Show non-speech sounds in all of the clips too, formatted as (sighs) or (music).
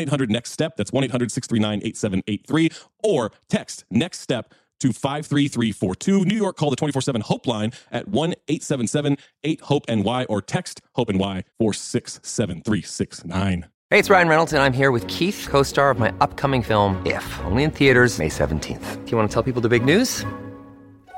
800 Next Step. That's 1 800 639 8783. Or text Next Step to 53342. New York, call the 24 7 Hope line at 1 877 8 Hope NY or text Hope NY 467369. Hey, it's Ryan Reynolds, and I'm here with Keith, co star of my upcoming film, If, only in theaters, May 17th. Do you want to tell people the big news?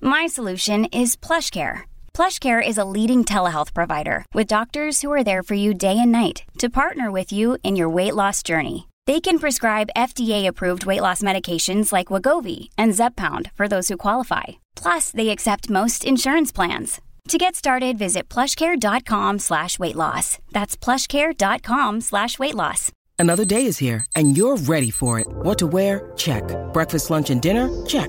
My solution is PlushCare. PlushCare is a leading telehealth provider with doctors who are there for you day and night to partner with you in your weight loss journey. They can prescribe FDA-approved weight loss medications like Wegovy and Zepbound for those who qualify. Plus, they accept most insurance plans. To get started, visit plushcare.com slash weight loss. That's plushcare.com slash weight loss. Another day is here, and you're ready for it. What to wear? Check. Breakfast, lunch, and dinner? Check.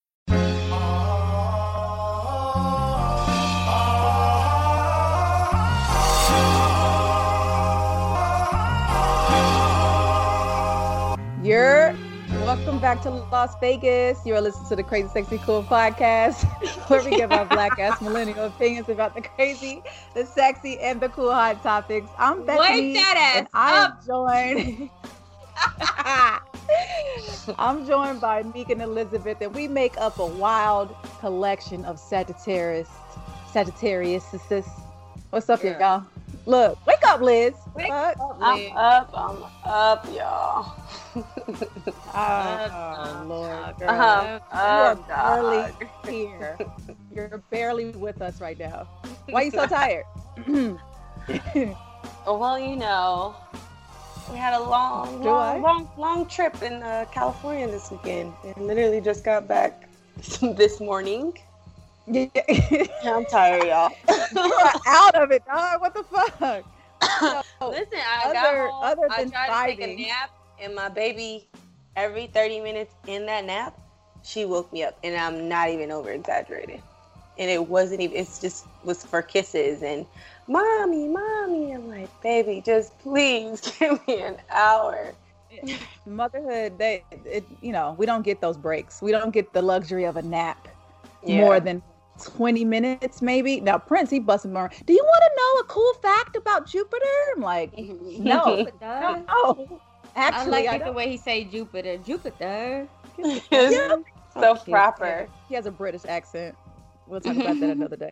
You're welcome back to Las Vegas. You're listening to the Crazy Sexy Cool podcast, (laughs) where we give our (laughs) black ass millennial opinions about the crazy, the sexy, and the cool hot topics. I'm Bethany, that and I am joined. (laughs) I'm joined by Meek and Elizabeth, and we make up a wild collection of Sagittarius, Sagittarius. What's up, Yeah. y'all? Look, wake up, Liz. Wake Fuck. up, I'm up, I'm up, y'all. (laughs) Oh, Lord, girl. I'm you are up, barely dog. (laughs) here. You're barely with us right now. Why are you so (laughs) tired? (clears throat) Oh, Well, you know, we had a long, long, long, long trip in uh, California this weekend, and literally just got back this morning. Yeah. Yeah, (laughs) I'm tired, y'all. (laughs) out of it, dog. What the fuck? So, (laughs) Listen, I got Other- home. other I than tried to take a nap, and my baby every 30 minutes in that nap, she woke me up, and I'm not even over exaggerating. And it wasn't even. It's just was for kisses and, mommy, mommy. I'm like, baby, just please give me an hour. Motherhood, they, it, you know, we don't get those breaks. We don't get the luxury of a nap more than 20 minutes, maybe. Now, Prince, he busted more. Do you want to know a cool fact about Jupiter? I'm like, (laughs) no, (laughs) Jupiter. (laughs) no. Actually, I I like it the way he say Jupiter. Jupiter. It's so Cute. proper. He has a British accent. We'll talk about that another day.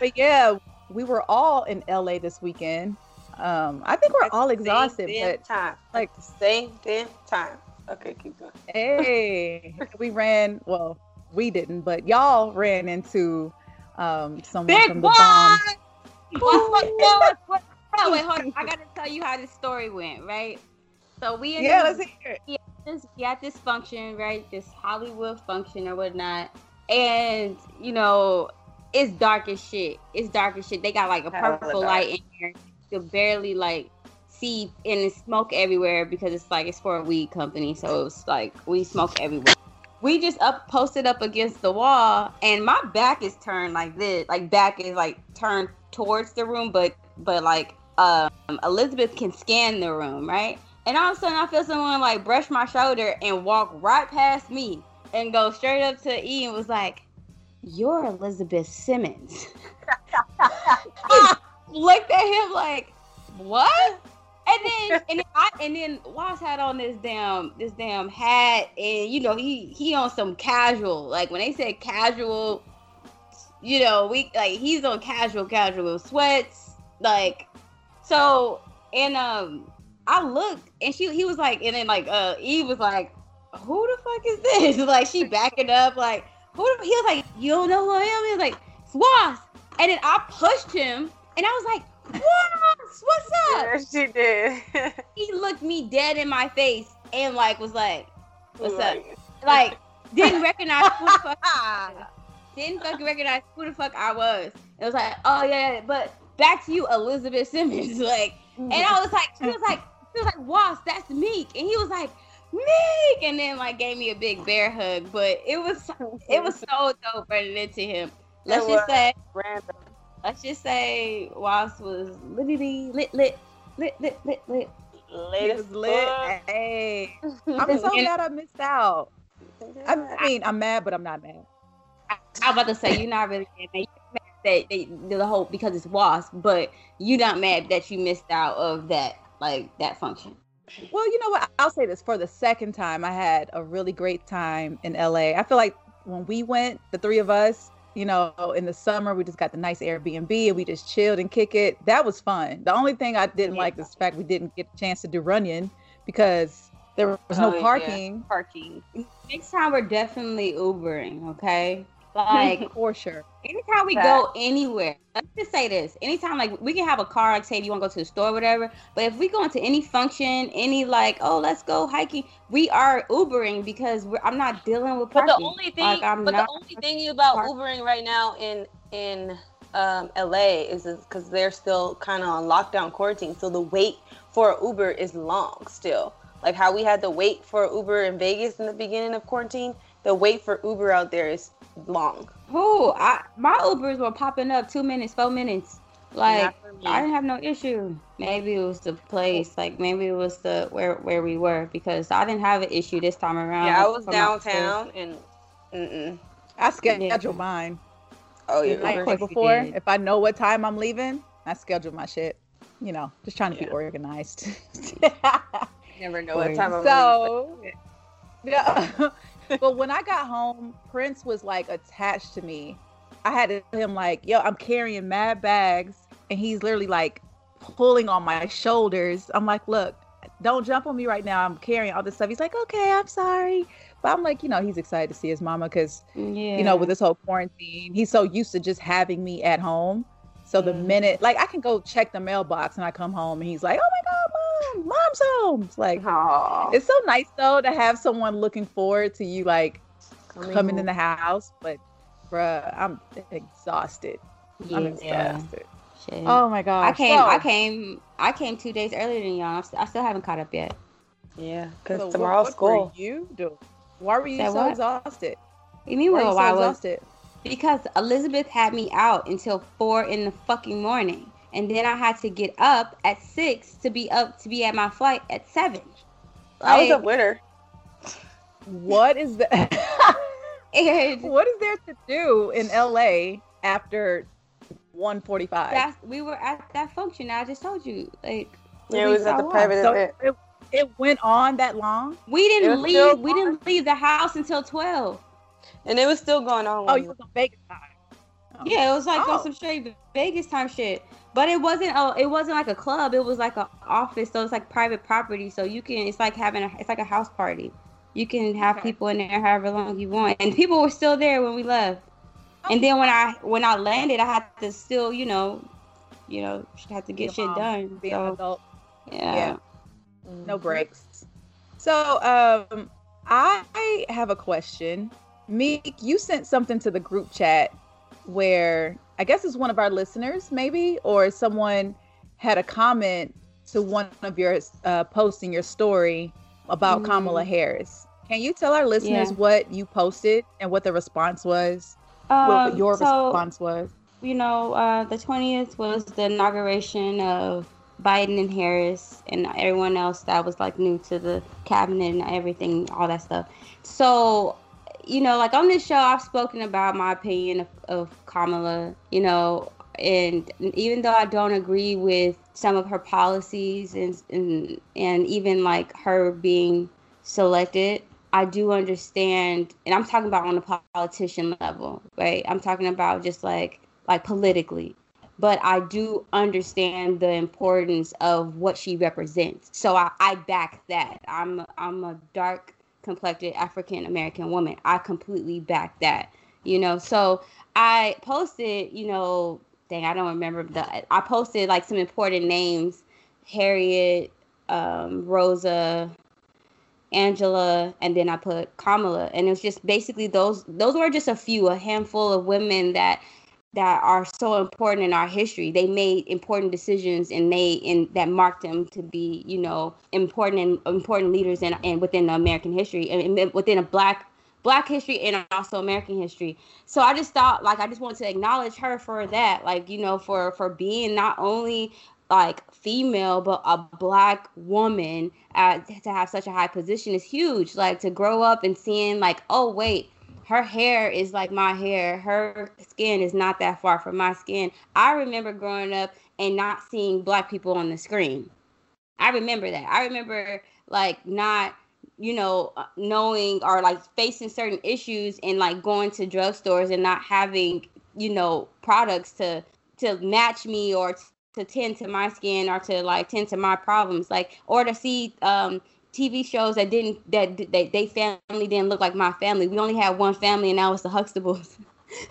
But yeah, we were all in LA this weekend. Um, I think we're all exhausted, Same damn but time. like- Like the same damn time. Okay, keep going. hey, we ran. Well, we didn't, but y'all ran into um, someone Big from the boy! (laughs) bomb. What's what, what, wait, hold on. I gotta tell you how this story went, right? So we in Yeah, this- let's hear it. this we at this function, right? This Hollywood function or whatnot. And you know, it's dark as shit. It's dark as shit. They got like a purple light in here. You can barely like see and smoke everywhere because it's like it's for a weed company. So it's like we smoke everywhere. We just up posted up against the wall and my back is turned like this. Like back is like turned towards the room, but but like um Elizabeth can scan the room, right? And all of a sudden, I feel someone like brush my shoulder and walk right past me and go straight up to E and was like, "You're Elizabeth Simmons." (laughs) Looked at him like, "What?" And then and then I and then Was had on this damn this damn hat and you know he he on some casual like when they said casual, you know we like he's on casual casual sweats like so and um I looked and she he was like and then like uh Eve was like, Who the fuck is this? (laughs) like she backing up like who he was like, You don't know who I am? He was like, Swas. And then I pushed him and I was like, Swas, what's up? Yes, she did. (laughs) He looked me dead in my face and like was like, What's up? Like, didn't recognize who the fuck (laughs) didn't fucking recognize who the fuck I was. It was like, oh yeah, yeah, but back to you, Elizabeth Simmons. (laughs) Like, and I was like, she was like, she was like, Was, that's Meek, and he was like, Meek, and then like gave me a big bear hug. But it was, it was so dope running into him. Let's just was. say, random. Let's just say, Was was literally lit, lit, lit, lit, lit, lit. It Latest was lit. Hey, I'm so (laughs) glad I missed out. I mean, I'm mad, but I'm not mad. I was about to say you're not really mad. You're mad that they, the whole because it's wasp, but you're not mad that you missed out of that like that function. Well, you know what? I'll say this for the second time. I had a really great time in LA. I feel like when we went, the three of us, you know, in the summer, we just got the nice Airbnb and we just chilled and kick it. That was fun. The only thing I didn't like is the fact we didn't get a chance to do Runyon because there was no Oh, yeah. parking. Parking. Next time we're definitely Ubering, okay? Like (laughs) for sure. anytime we go anywhere, let's just say this. Anytime like we can have a car, like say if you want to go to the store or whatever. But if we go into any function, any like, oh let's go hiking, we are Ubering because we're, I'm not dealing with But parking. the only thing, Like, I'm but not- the only thing about park- Ubering right now in in um, LA is because they're still kind of on lockdown quarantine, so the wait for Uber is long still. Like how we had to wait for Uber in Vegas in the beginning of quarantine, the wait for Uber out there is long. Who? I my Ubers were popping up two minutes, four minutes. Like Not for me. I didn't have no issue. Maybe it was the place, like maybe it was the where where we were because I didn't have an issue this time around. yeah, I was downtown and mm-mm. I schedule mine. Oh yeah, Like Of course you before, if I know what time I'm leaving, I schedule my shit. You know, just trying to be organized. (laughs) never know what time I'm so, yeah. (laughs) but when I got home, Prince was like attached to me. I had to him like, "Yo, I'm carrying mad bags," and he's literally like pulling on my shoulders. I'm like, "Look, don't jump on me right now. I'm carrying all this stuff." He's like, "Okay, I'm sorry," but I'm like, you know, he's excited to see his mama because Yeah. you know, with this whole quarantine, he's so used to just having me at home. So the minute, like, I can go check the mailbox and I come home and he's like, "Oh my god, mom, mom's home." It's like, Aw. it's so nice though to have someone looking forward to you, like Coming coming in the house. But, bruh, I'm exhausted. I'm exhausted. Shit. Oh my god, I came. I came. I came two days earlier than y'all. I still haven't caught up yet. Yeah, because So tomorrow's what, school. What were you doing? Why were you Say so what? exhausted? You mean Why were well, you so I was exhausted? because Elizabeth had me out until four in the fucking morning, and then I had to get up at six to be up to be at my flight at seven. I was Like, up with her. What is the (laughs) (laughs) and what is there to do in LA after 145? that's, we were at that function. I just told you, like Yeah, it was at the private So event. it, it went on that long? We didn't leave. We didn't leave the house until twelve. And it was still going on. Oh, you was on Vegas time. Oh. Yeah, it was like Oh. on some straight Vegas time shit. But it wasn't. A, it wasn't like a club. It was like an office. So it's like private property. So you can. It's like having a. It's like a house party. You can have Okay. people in there however long you want, and people were still there when we left. And then when I when I landed, I had to still, you know, you know, had to Be a get shit mom, done. Be an adult. yeah. Yeah. No breaks. So um I have a question. Meek, you sent something to the group chat where I guess it's one of our listeners, maybe, or someone had a comment to one of your uh, posts in your story about Mhm. Kamala Harris. Can you tell our listeners Yeah. what you posted and what the response was? Um, what your so, response was? you know, uh, the 20th was the inauguration of Biden and Harris and everyone else that was like new to the cabinet and everything, all that stuff. So, you know, like on this show, I've spoken about my opinion of, of Kamala, you know, and even though I don't agree with some of her policies and, and, and even like her being selected, I do understand, and I'm talking about on a politician level, right? I'm talking about just like like politically, but I do understand the importance of what she represents. So I, I back that. I'm I'm a dark complected African American woman. I completely back that. You know, so I posted, you know, dang, I don't remember the I posted like some important names, Harriet, um, Rosa, Angela, and then I put Kamala, and it was just basically those. Those were just a few, a handful of women that that are so important in our history. They made important decisions, and they and that marked them to be, you know, important and important leaders in and within the American history and, and within a black black history and also American history. So I just thought like I just wanted to acknowledge her for that, like you know, for for being not only like female but a black woman uh, to have such a high position is huge like to grow up and seeing like oh wait her hair is like my hair. Her skin is not that far from my skin. I remember growing up and not seeing black people on the screen. I remember that. I remember like not you know uh, knowing or like facing certain issues and like going to drugstores and not having you know products to to match me or to tend to my skin or to like tend to my problems. Like or to see um TV shows that didn't that that they family didn't look like my family. We only had one family and that was the Huxtables.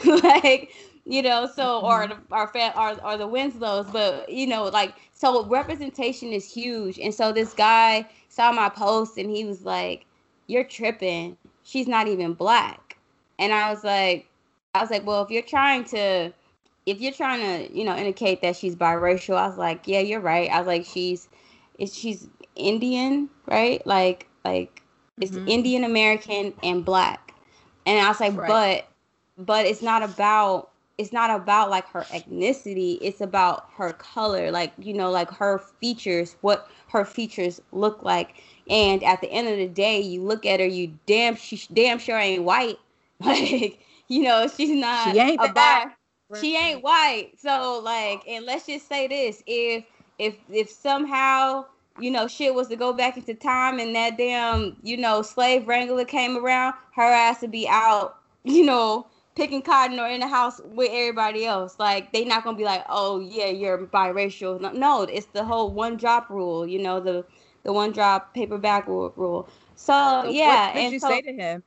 (laughs) like you know, so mm-hmm. or the, our fam or or the Winslows, but you know, like so representation is huge. And so this guy saw my post and he was like, "You're tripping. She's not even black." And I was like, I was like, "Well, if you're trying to." if you're trying to, you know, indicate that she's biracial, I was like, yeah, you're right. I was like, she's, she's Indian, right? Like, like it's Mhm. Indian American and black. And I was like, Right. but, but it's not about, it's not about like her ethnicity. It's about her color, like you know, like her features, what her features look like. And at the end of the day, you look at her, you damn, she damn sure ain't white. (laughs) Like, you know, she's not She ain't a bi- she ain't white so like and let's just say this if if if somehow you know shit was to go back into time and that damn you know slave wrangler came around her ass would be out (laughs) you know picking cotton or in the house with everybody else. Like they not gonna be like oh yeah you're biracial. No, no it's the whole one drop rule you know the the one drop paper bag rule, so yeah What did and you so, say to him?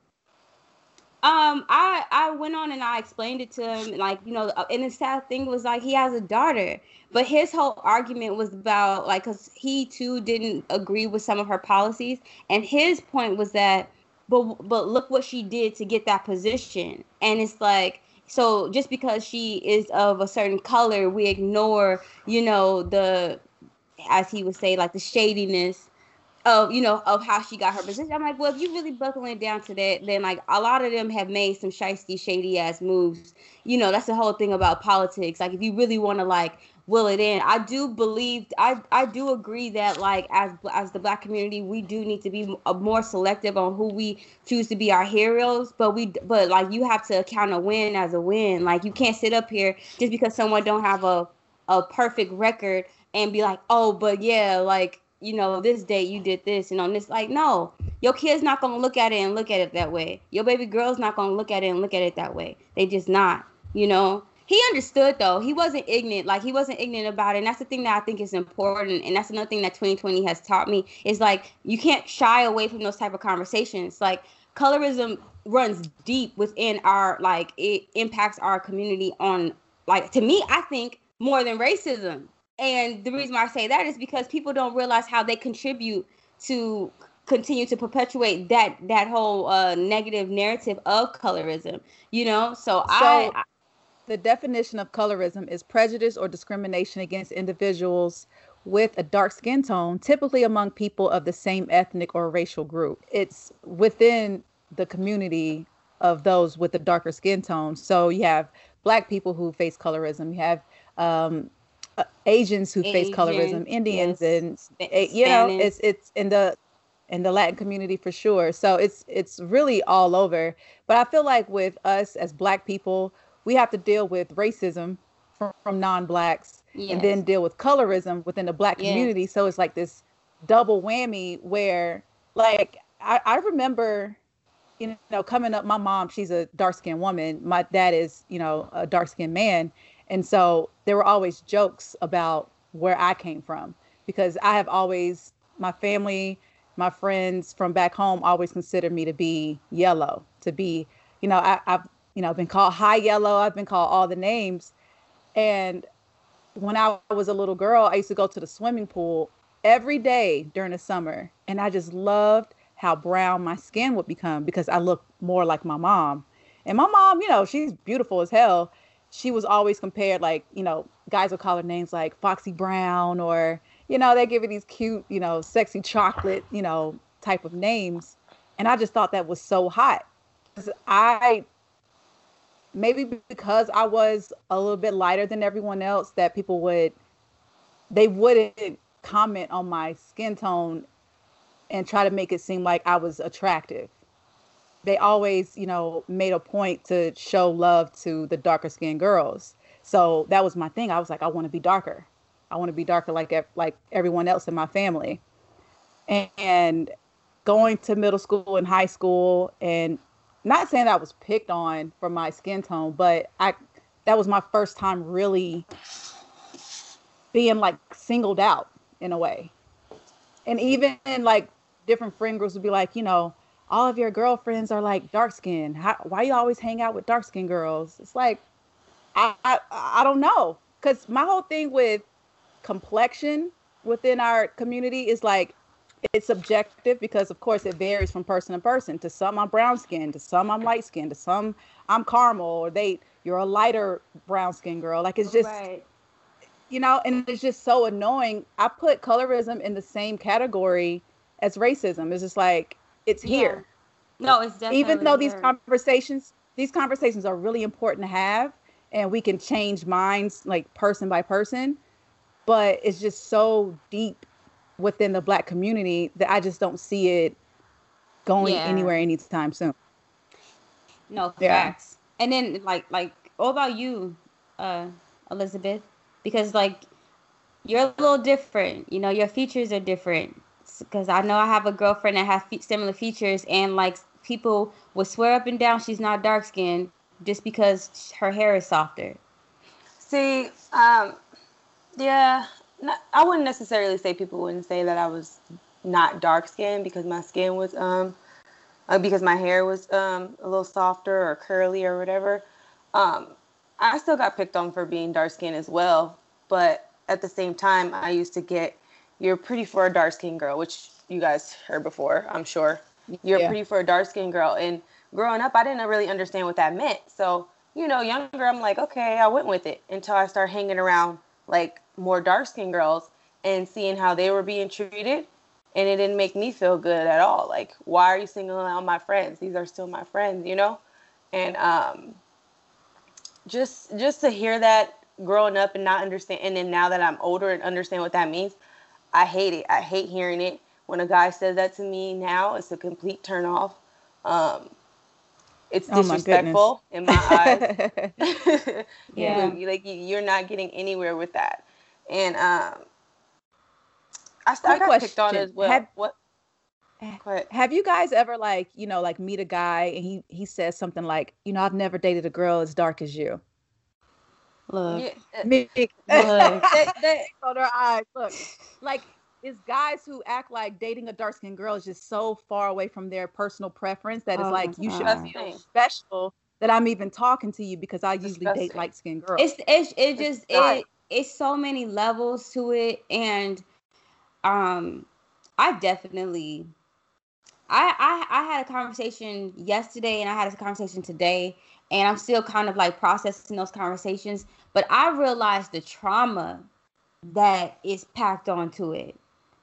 Um, I I went on and I explained it to him, like you know, and the sad thing was like he has a daughter, but his whole argument was about like because he too didn't agree with some of her policies, and his point was that, but but look what she did to get that position, and it's like so just because she is of a certain color, we ignore you know the as he would say, like the shadiness of you know of how she got her position. I'm like, well, if you really buckling down to that, then like a lot of them have made some shisty, shady ass moves. You know, that's the whole thing about politics. Like, if you really want to like will it in, I do believe, I I do agree that like as as the black community, we do need to be uh, more selective on who we choose to be our heroes. But we, but like you have to count a win as a win. Like you can't sit up here just because someone don't have a a perfect record and be like, oh, but yeah, like you know, this day you did this and on this. Like, no, your kid's not gonna look at it and look at it that way. Your baby girl's not gonna look at it and look at it that way. They just not, you know. He understood though. He wasn't ignorant. Like he wasn't ignorant about it. And that's the thing that I think is important. And that's another thing that 2020 has taught me is like you can't shy away from those type of conversations. Like colorism runs deep within our like it impacts our community on like to me, I think more than racism and the reason why I say that is because people don't realize how they contribute to continue to perpetuate that that whole uh, negative narrative of colorism. You know, so, so I, I the definition of colorism is prejudice or discrimination against individuals with a dark skin tone, typically among people of the same ethnic or racial group. It's within the community of those with a darker skin tone. So you have black people who face colorism, you have um, Asians who Asian, face colorism, Indians, yes. and Spanish. Eh, you know, it's it's in the in the Latin community for sure. So it's it's really all over. But I feel like with us as Black people, we have to deal with racism from, from non-blacks, yes. and then deal with colorism within the Black yes. community. So it's like this double whammy where, like, I, I remember you know, coming up, my mom, she's a dark skinned woman. My dad is, you know, a dark skinned man. And so there were always jokes about where I came from because I have always, my family, my friends from back home always considered me to be yellow, to be, you know, I, have you know, been called high yellow. I've been called all the names. And when I was a little girl, I used to go to the swimming pool every day during the summer. And I just loved how brown my skin would become because I look more like my mom. And my mom, you know, she's beautiful as hell she was always compared like you know guys would call her names like foxy brown or you know they give her these cute you know sexy chocolate you know type of names. And i just thought that was so hot. I maybe because i was a little bit lighter than everyone else that people would they wouldn't comment on my skin tone and try to make it seem like i was attractive they always, you know, made a point to show love to the darker skinned girls. So that was my thing. I was like, I want to be darker. I want to be darker like like everyone else in my family. And going to middle school and high school and not saying I was picked on for my skin tone, but I that was my first time really being like singled out in a way. And even like different friend groups would be like, you know, all of your girlfriends are like dark skinned. Why you always hang out with dark skinned girls? It's like, I, I, I don't know. Cause my whole thing with complexion within our community is like, it's subjective because of course it varies from person to person. To some I'm brown skinned, to some I'm light skinned, to some I'm caramel, or they you're a lighter brown skinned girl. Like it's just right. you know, and it's just so annoying. I put colorism in the same category as racism. It's just like it's here. No, it's definitely even though these conversations these conversations are really important to have and we can change minds like person by person, but it's just so deep within the black community that I just don't see it going yeah. anywhere anytime soon. No facts. Yeah. And then like like what about you, uh, Elizabeth? Because like you're a little different. You know, your features are different because I know I have a girlfriend that has fe- similar features, and like people will swear up and down she's not dark skinned just because her hair is softer. See, um, yeah, not, I wouldn't necessarily say people wouldn't say that I was not dark skinned because my skin was um uh, because my hair was um a little softer or curly or whatever. Um, I still got picked on for being dark skinned as well, but at the same time, I used to get you're pretty for a dark skinned girl, which you guys heard before, I'm sure. You're yeah. pretty for a dark skinned girl. And growing up, I didn't really understand what that meant. So, you know, younger, I'm like, okay, I went with it until I started hanging around like more dark skinned girls. and seeing how they were being treated and it didn't make me feel good at all like why are you singling out my friends these are still my friends you know and um just just to hear that growing up and not understand and then now that i'm older and understand what that means i hate it i hate hearing it when a guy says that to me now it's a complete turn off um it's Oh my disrespectful in my eyes (laughs) (laughs) Yeah. You- like you- you're not getting anywhere with that and um i, I got picked on question. as well Have- what Go. Have you guys ever like, you know, like meet a guy and he he says something like, you know, I've never dated a girl as dark as you. Look. Yeah, uh, (laughs) Look. they, they on their eyes. Look, like it's guys who act like dating a dark skinned girl is just so far away from their personal preference that it's Oh like you should God. feel special that I'm even talking to you because I usually date light skinned girls. it's it's it just it it's so many levels to it and um i definitely I, I i had a conversation yesterday and i had a conversation today and i'm still kind of like processing those conversations but i realized the trauma that is packed onto it.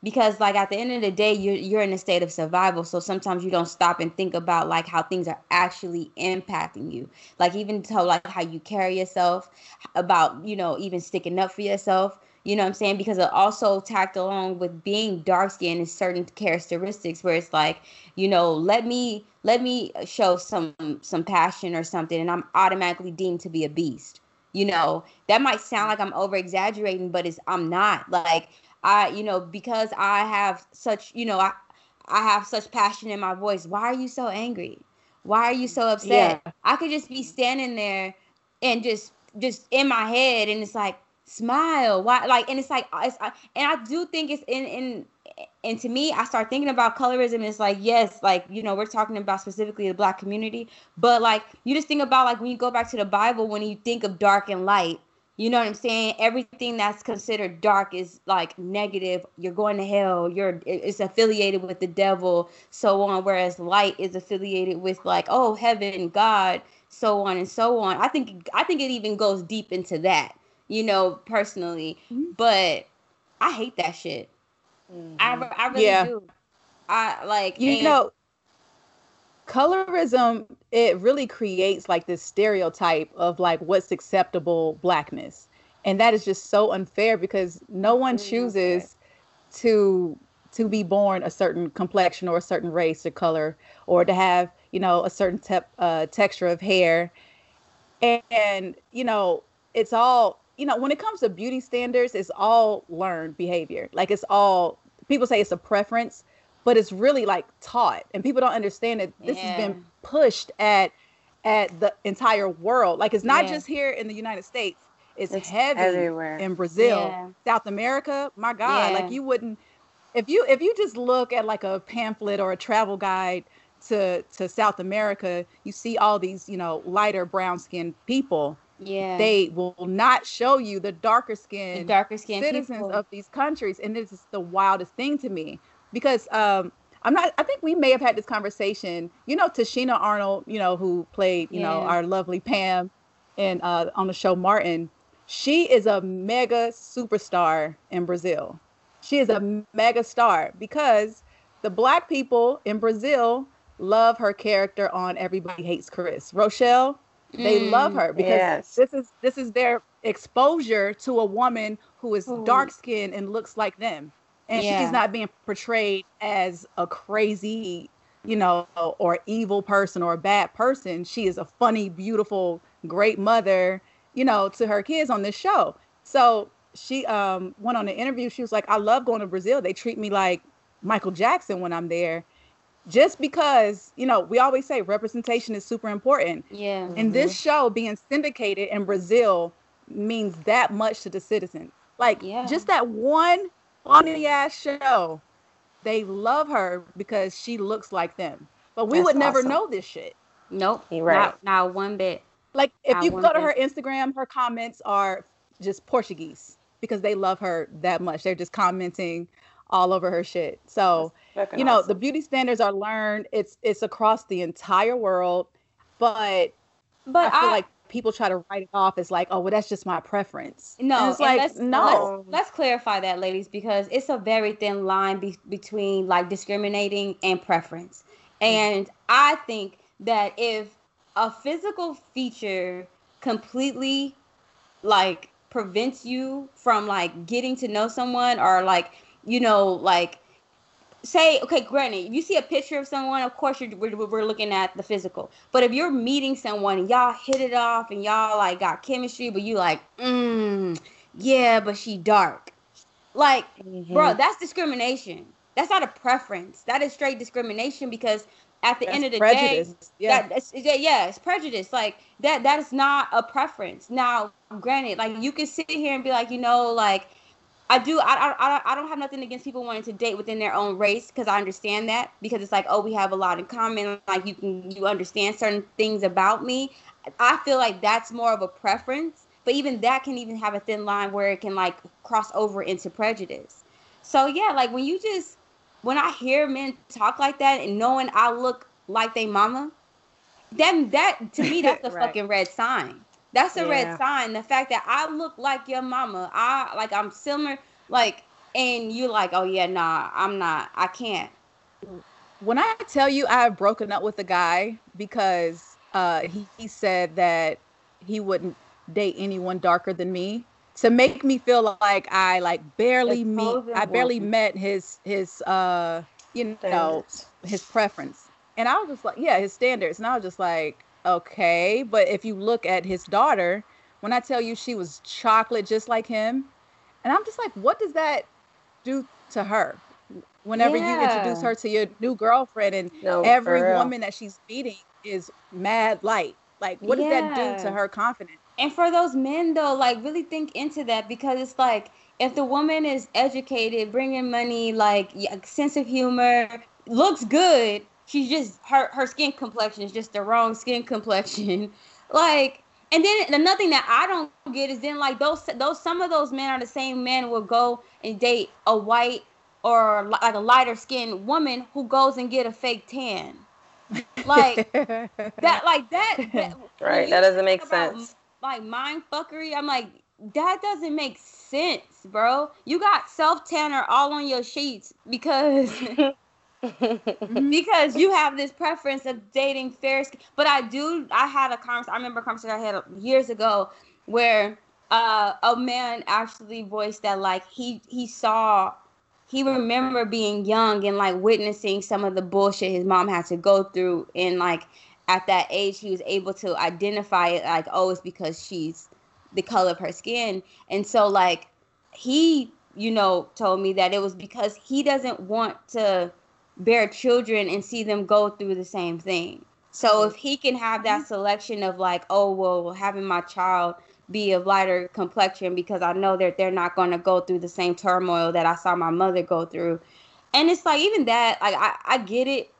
Because like at the end of the day you're you're in a state of survival so sometimes you don't stop and think about like how things are actually impacting you. Like even to like how you carry yourself about you know even sticking up for yourself you know what i'm saying? Because it also tacked along with being dark skinned and certain characteristics where it's like you know let me let me show some some passion or something and i'm automatically deemed to be a beast. You know that might sound like i'm over exaggerating but it's i'm not. Like i you know because i have such you know i i have such passion in my voice why are you so angry? Why are you so upset? Yeah. i could just be standing there and just just in my head and it's like smile why like and it's like uh, it's, I, and i do think it's in in and to me i start thinking about colorism it's like yes like you know we're talking about specifically the black community but like you just think about like when you go back to the bible when you think of dark and light you know what i'm saying? Everything that's considered dark is like negative you're going to hell you're it's affiliated with the devil so on whereas light is affiliated with like oh heaven god so on and so on. I think i think it even goes deep into that you know personally. But i hate that shit. I, re- I really Yeah. do. I like you and- know colorism it really creates like this stereotype of like what's acceptable blackness. And that is just so unfair because no one chooses to to be born a certain complexion or a certain race or color or to have you know a certain tep- uh, texture of hair. And, and you know it's all you know when it comes to beauty standards it's all learned behavior like it's all people say it's a preference but it's really like taught and people don't understand that this has been pushed at at the entire world like it's not Yeah. just here in the united states it's, It's heavy everywhere. in brazil Yeah. south america my god Yeah. like you wouldn't if you if you just look at like a pamphlet or a travel guide to to south america you see all these you know lighter brown skinned people yeah. they will not show you the darker the darker skinned citizens people. of these countries and this is the wildest thing to me because um i'm not i think we may have had this conversation you know Tichina Arnold you know who played you know our lovely pam and uh on the show martin she is a mega superstar in brazil. She is a mega star because the black people in brazil love her character on everybody hates chris. Rochelle they love Mm, her because yes. this is this is their exposure to a woman who is dark skinned and looks like them. And Yeah. she's not being portrayed as a crazy you know or evil person or a bad person. She is a funny beautiful great mother you know to her kids on this show. So she um went on an interview. She was like i love going to brazil. They treat me like michael jackson when i'm there just because you know we always say representation is super important yeah and this mm-hmm. show being syndicated in Brazil means that much to the citizens. Like Yeah. just that one funny ass show, they love her because she looks like them. But we That's would never awesome. know this shit. nope You're right. not, not one bit Like if I you go to wonder- her Instagram, her comments are just Portuguese because they love her that much. They're just commenting all over her shit. So you know the beauty standards are learned. It's it's across the entire world, but but I feel I, like people try to write it off as like, oh, well, that's just my preference. No, And it's and like let's, no. Let's, let's clarify that, ladies, because it's a very thin line be- between like discriminating and preference. Mm. And I think that if a physical feature completely like prevents you from like getting to know someone or like you know like say okay granted if you see a picture of someone of course you're, we're, we're looking at the physical but if you're meeting someone and y'all hit it off and y'all like got chemistry but you like mm, yeah but she dark like bro that's discrimination that's not a preference that is straight discrimination because at the That's end of the prejudice. day Yeah. that, yeah, it's prejudice. Like that, that is not a preference. Now, granted, like you can sit here and be like, you know, like I do, I, I, I- don't have nothing against people wanting to date within their own race because I understand that because it's like, oh, we have a lot in common. Like you can, you understand certain things about me. I feel like that's more of a preference, but even that can even have a thin line where it can like cross over into prejudice. So yeah, like when you just when I hear men talk like that and knowing I look like they mama, then that to me that's (laughs) a Right. fucking red sign. That's a Yeah. red sign. The fact that I look like your mama, I like I'm similar, like, and you like, oh yeah, nah, I'm not, I can't. when I tell you I have broken up with a guy because uh, he, he said that he wouldn't date anyone darker than me to make me feel like I like barely meet I barely met his his uh you know Standards. his preference. And I was just like, yeah, his standards. And I was just like, okay, but if you look at his daughter, when I tell you she was chocolate just like him, and I'm just like, what does that do to her? Whenever you introduce her to your new girlfriend and No, every woman that she's meeting is mad light. Like, what does that do to her confidence? And for those men though, like really think into that because it's like if the woman is educated, bringing money, like yeah, sense of humor, looks good, she's just her her skin complexion is just the wrong skin complexion. (laughs) like and then another thing that I don't get is then like those those some of those men are the same men will go and date a white or like a lighter skinned woman who goes and get a fake tan. (laughs) Like that like that, (laughs) that Right, that doesn't make sense. like mind fuckery i'm like that doesn't make sense bro you got self tanner all on your sheets because (laughs) because you have this preference of dating fair skin. But i do i had a conversation i remember a conversation i had years ago where uh, a man actually voiced that like he he saw he remember being young and like witnessing some of the bullshit his mom had to go through. And like at that age he was able to identify it like oh it's because she's the color of her skin. And so like he you know told me that it was because he doesn't want to bear children and see them go through the same thing so if he can have that mm-hmm. selection of like oh well having my child be of lighter complexion because I know that they're not going to go through the same turmoil that I saw my mother go through. And it's like even that, like I, I get it,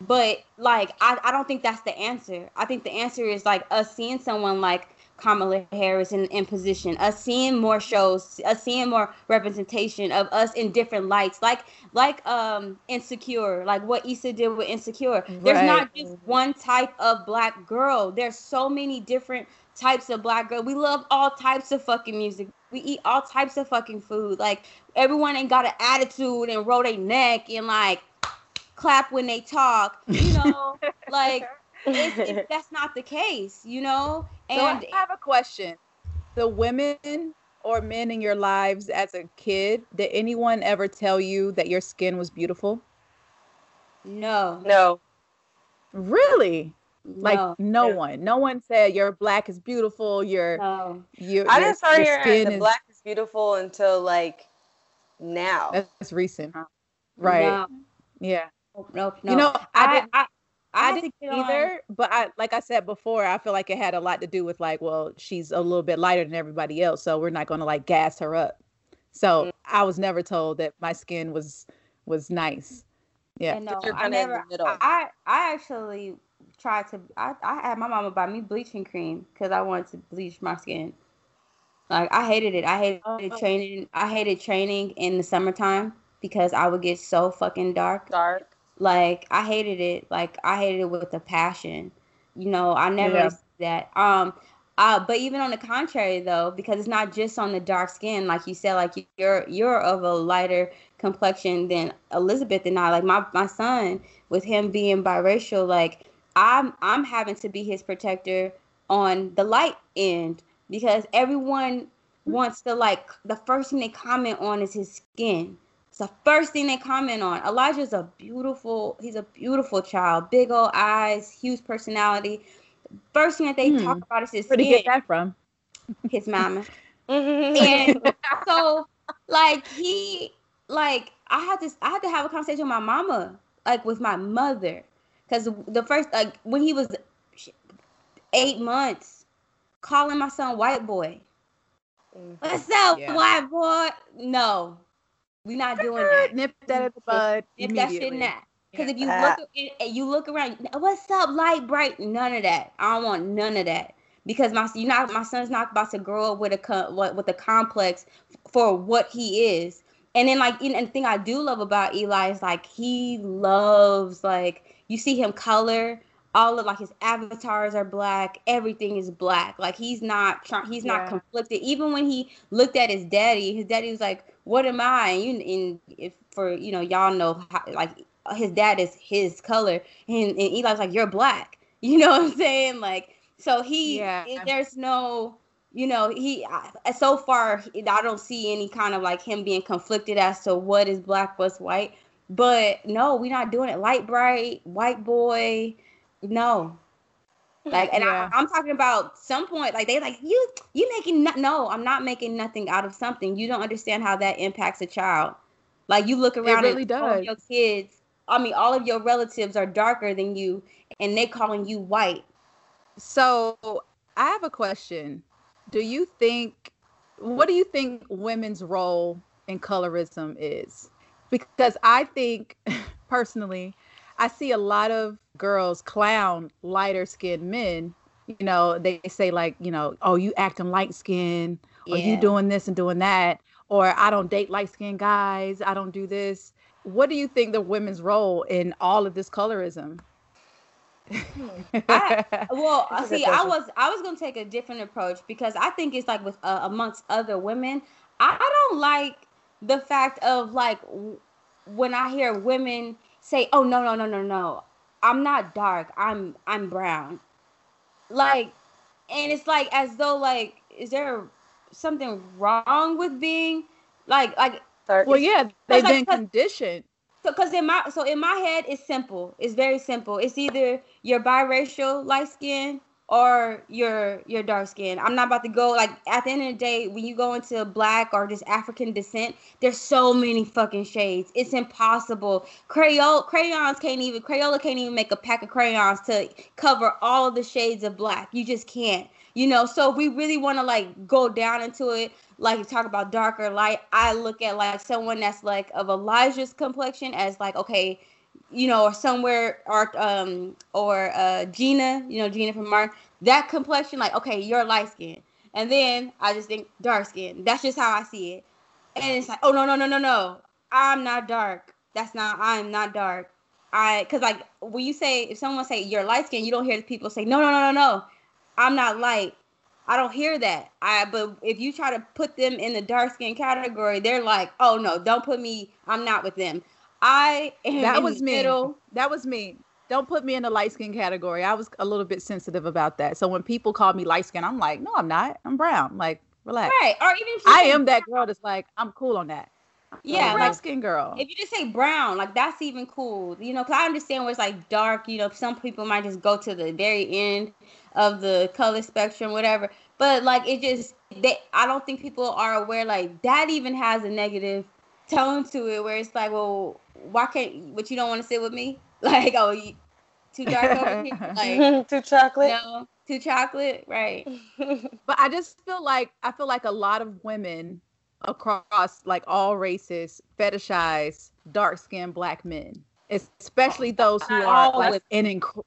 but like I, I don't think that's the answer. I think the answer is like us seeing someone like Kamala Harris in, in position, us seeing more shows, us seeing more representation of us in different lights, like like um Insecure, like what Issa did with Insecure. There's not just one type of black girl. There's so many different types of black girl. We love all types of fucking music. We eat all types of fucking food. Like everyone ain't got an attitude and roll their neck and like clap when they talk. You know, (laughs) like it's, (laughs) it's, that's not the case. You know, So I have a question. The women or men in your lives as a kid, did anyone ever tell you that your skin was beautiful? no, no, Really? Like no, no Yeah. one. No one said your black is beautiful. Your no. your, I your, didn't start your hearing uh, skin the is black is beautiful until like now. that's recent. Right. No, Yeah. nope, nope, no. You know, I I, didn't- I, I, I didn't get on- either, but I like I said before, I feel like it had a lot to do with like, well, she's a little bit lighter than everybody else, so we're not going to like gas her up. So mm. I was never told that my skin was was nice. Yeah. And no, you're I kinda in the never. middle. I I actually tried to. I I had my mama buy me bleaching cream because I wanted to bleach my skin. Like I hated it. I hated Oh. training. I hated training in the summertime because I would get so fucking dark. Dark. Like I hated it. Like I hated it with a passion. You know, I never Yeah. that. Um, Uh, but even on the contrary, though, because it's not just on the dark skin, like you said, like you're you're of a lighter complexion than Elizabeth and I. Like my my son, with him being biracial, like I'm I'm having to be his protector on the light end because everyone wants to like the first thing they comment on is his skin. It's the first thing they comment on. Elijah's a beautiful, he's a beautiful child, big old eyes, huge personality. First thing that they hmm. talk about is his Where did he get that from? His mama. (laughs) and so like he like I had to I had to have a conversation with my mama, like with my mother. Cause the first like when he was eight months, calling my son white boy. Mm. What's up, yeah. white boy? No, we're not doing that. Nip that at the bud. Nip that shit in that. Because if you uh, look you look around, what's up, light bright? None of that. I don't want none of that. Because my you know my son's not about to grow up with a with a complex for what he is. And then like and the thing I do love about Eli is like he loves like you see him color all of like his avatars are black. Everything is black. Like he's not trying he's yeah. not conflicted. Even when he looked at his daddy his daddy was like what am i? And you and if for you know y'all know how, like his dad is his color. And, and eli's like you're black. (laughs) You know what i'm saying? Like so he yeah. there's no you know he so far i don't see any kind of like him being conflicted as to what is black what's white. But no we're not doing it. Light bright white boy no. Like, and yeah. I, am talking about some point, like they like you, you making no, no, I'm not making nothing out of something. You don't understand how that impacts a child. Like you look around, it really does. All your kids, I mean, all of your relatives are darker than you, and they calling you white. So I have a question. Do you think, what do you think women's role in colorism is? Because I think (laughs) personally, I see a lot of girls clown lighter skinned men. You know, they say like, you know, oh, you acting light skinned, or yeah. you doing this and doing that, or I don't date light skinned guys, I don't do this. What do you think the women's role in all of this colorism? I, (laughs) well, see, I was I was gonna take a different approach because I think it's like with uh, amongst other women, I don't like the fact of like when I hear women say, "Oh no, no, no, no, no, I'm not dark. I'm I'm brown." Like, and it's like as though like, is there something wrong with being like like? Well, yeah, they've like, been conditioned. So, because in my so in my head, it's simple. It's very simple. It's either you're biracial, light skin, or you're you're dark skinned. I'm not about to go like at the end of the day, when you go into black or just African descent, there's so many fucking shades. It's impossible. Crayola crayons can't even Crayola can't even make a pack of crayons to cover all of the shades of black. You just can't. You know, so we really want to like go down into it, like you talk about darker light. I look at like someone that's like of Elijah's complexion as like, okay, you know, or somewhere, or um, or uh, Gina, you know, Gina from Mark, that complexion, like, okay, you're light skin, and then I just think dark skin. That's just how I see it, and it's like, oh no, no, no, no, no, I'm not dark. That's not. I'm not dark. I, cause like when you say, if someone say you're light skin, you don't hear people say, no, no, no, no, no, I'm not light. I don't hear that. I but if you try to put them in the dark skin category, they're like, oh no, don't put me. I'm not with them. I am that was me. Middle. That was me. Don't put me in the light skin category. I was a little bit sensitive about that. So when people call me light skin, I'm like, no, I'm not. I'm brown. Like, relax. Right. Or even I am that girl that's like, I'm cool on that. Yeah, brown skin girl. If you just say brown, like that's even cool. You know, because I understand where it's like dark. You know, some people might just go to the very end of the color spectrum, whatever. But like it just, they, I don't think people are aware like that even has a negative tone to it, where it's like, well, why can't but you don't want to sit with me? (laughs) Like, oh, you, too dark over here? (laughs) Like, (laughs) too chocolate? No, too chocolate, right? but I just feel like I feel like a lot of women across like all races fetishize dark skinned black men, especially those who are like in inc-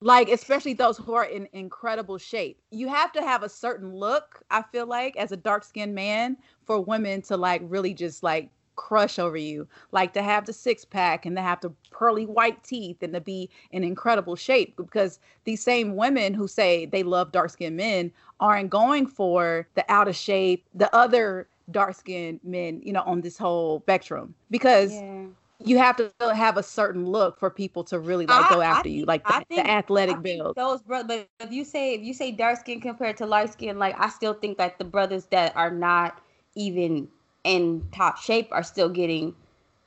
like especially those who are in incredible shape. You have to have a certain look, I feel like, as a dark skinned man for women to like really just like crush over you, like to have the six pack and to have the pearly white teeth and to be in incredible shape. Because these same women who say they love dark skinned men aren't going for the out of shape, the other dark skinned men, you know, on this whole spectrum. Because yeah. you have to have a certain look for people to really like I, go after you, like the, think, the athletic build. Those brothers, but if you say if you say dark skin compared to light skin, like I still think that the brothers that are not even in top shape are still getting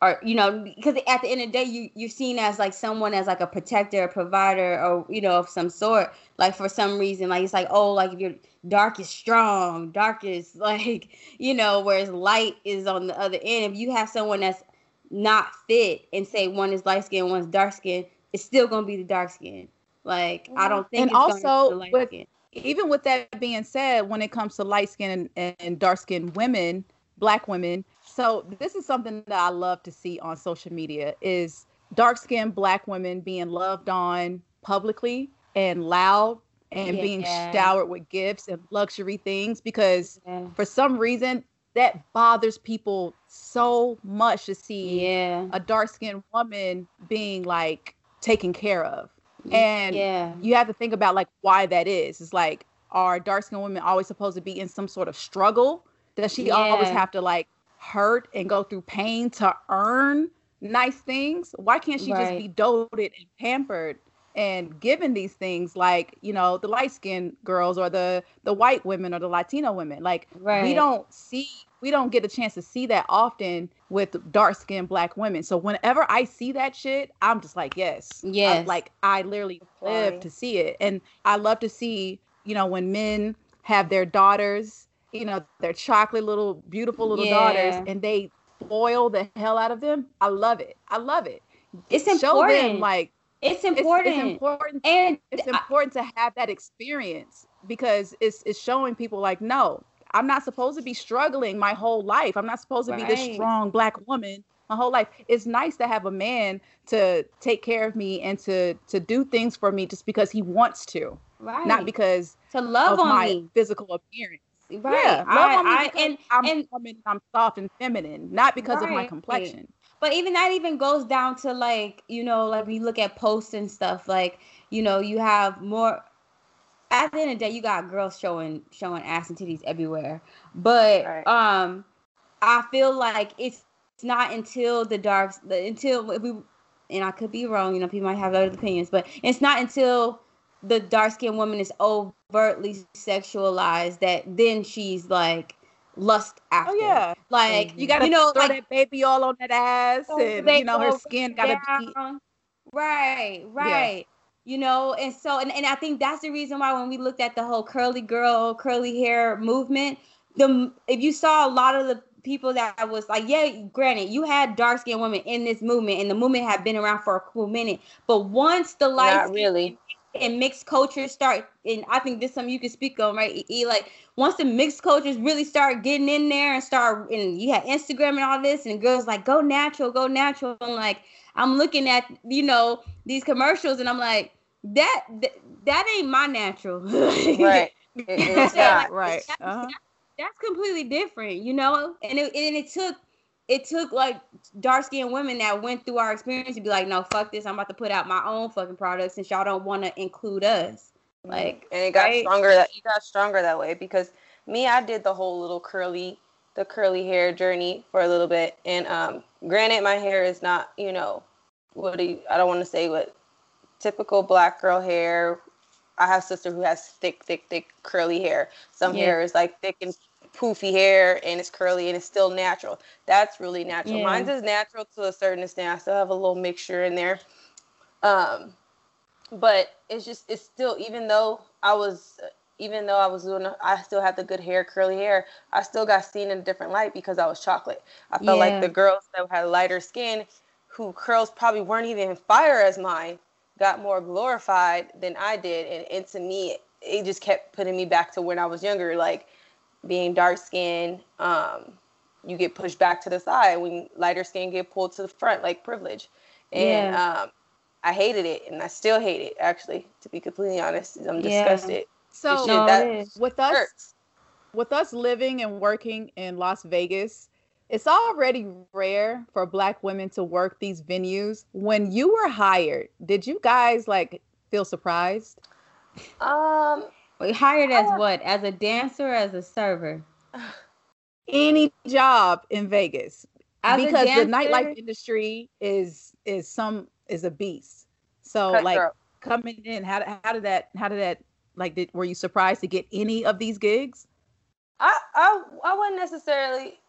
or you know because at the end of the day you you're seen as like someone as like a protector a provider or you know of some sort. Like for some reason like it's like oh like if you're dark is strong dark is (laughs) like you know whereas light is on the other end. If you have someone that's not fit and say one is light skin one's dark skin it's still gonna be the dark skin. Like i don't think and also with, even with that being said when it comes to light skin and, and dark skinned women black women. So this is something that I love to see on social media is dark skinned black women being loved on publicly and loud and yeah. being showered with gifts and luxury things because yeah. for some reason that bothers people so much to see yeah. a dark skinned woman being like taken care of. And yeah. you have to think about like why that is. It's like are dark skinned women always supposed to be in some sort of struggle? Does she yeah. always have to like hurt and go through pain to earn nice things? Why can't she right. just be doted and pampered and given these things like, you know, the light skinned girls or the the white women or the Latino women? Like right. we don't see we don't get a chance to see that often with dark skinned black women. So whenever I see that shit, I'm just like, yes. Yes. I, like I literally live to see it. And I love to see, you know, when men have their daughters you know, their chocolate little beautiful little yeah. daughters and they spoil the hell out of them. I love it. I love it. It's Show important. Them, like it's important. It's, it's important. And it's important I, to have that experience because it's it's showing people like, no, I'm not supposed to be struggling my whole life. I'm not supposed to right. be this strong black woman my whole life. It's nice to have a man to take care of me and to to do things for me just because he wants to. Right. Not because to love of my me. physical appearance. Right. Yeah, I, I, and I'm and I'm soft and feminine, not because right. of my complexion. But even that even goes down to like, you know, like we look at posts and stuff, like, you know, you have more at the end of the day, you got girls showing showing ass and titties everywhere. But right. um I feel like it's, it's not until the dark until we and I could be wrong, you know, people might have other opinions, but it's not until the dark skinned woman is overtly sexualized that then she's like lust after. Oh yeah, like you got to you know throw like, that baby all on that ass, and you know her skin got to be right, right. Yeah. You know, and so and, and I think that's the reason why when we looked at the whole curly girl, curly hair movement, the if you saw a lot of the people that was like, yeah, granted, you had dark skinned women in this movement, and the movement had been around for a cool minute. But once the light, really, and mixed cultures start and i think this is something you can speak on right e, like once the mixed cultures really start getting in there and start and you had instagram and all this and girls like go natural go natural i'm like i'm looking at you know these commercials and i'm like that that, that ain't my natural. (laughs) Right. It's (laughs) not. right. uh-huh. that's, that's completely different you know? And it, and it took it took like dark skinned women that went through our experience to be like, no, fuck this. I'm about to put out my own fucking product since y'all don't want to include us. Like, and it got right? stronger that it got stronger that way because me, I did the whole little curly, the curly hair journey for a little bit. And um, granted, my hair is not, you know, what do you, I don't want to say what typical black girl hair. I have a sister who has thick, thick, thick curly hair. Some yeah. hair is like thick and poofy hair and it's curly and it's still natural. That's really natural. Yeah. Mine's is natural to a certain extent. I still have a little mixture in there. Um, but it's just it's still even though I was even though I was doing I still had the good hair, curly hair, I still got seen in a different light because I was chocolate. I felt yeah. like the girls that had lighter skin who curls probably weren't even fire as mine got more glorified than I did and, and to me it just kept putting me back to when I was younger like being dark skinned, um, you get pushed back to the side. When lighter skin get pulled to the front, like privilege. And yeah. um, I hated it, and I still hate it. Actually, to be completely honest, I'm disgusted. Yeah. So no, that with us, hurts. with us living and working in Las Vegas, it's already rare for black women to work these venues. When you were hired, did you guys like feel surprised? Um, Wait, hired as oh. what? As a dancer, as a server? (sighs) Any job in Vegas. As a because the nightlife industry is is some is a beast. So like Cutthroat. coming in, how did how did that how did that like did, were you surprised to get any of these gigs? I, I I wouldn't necessarily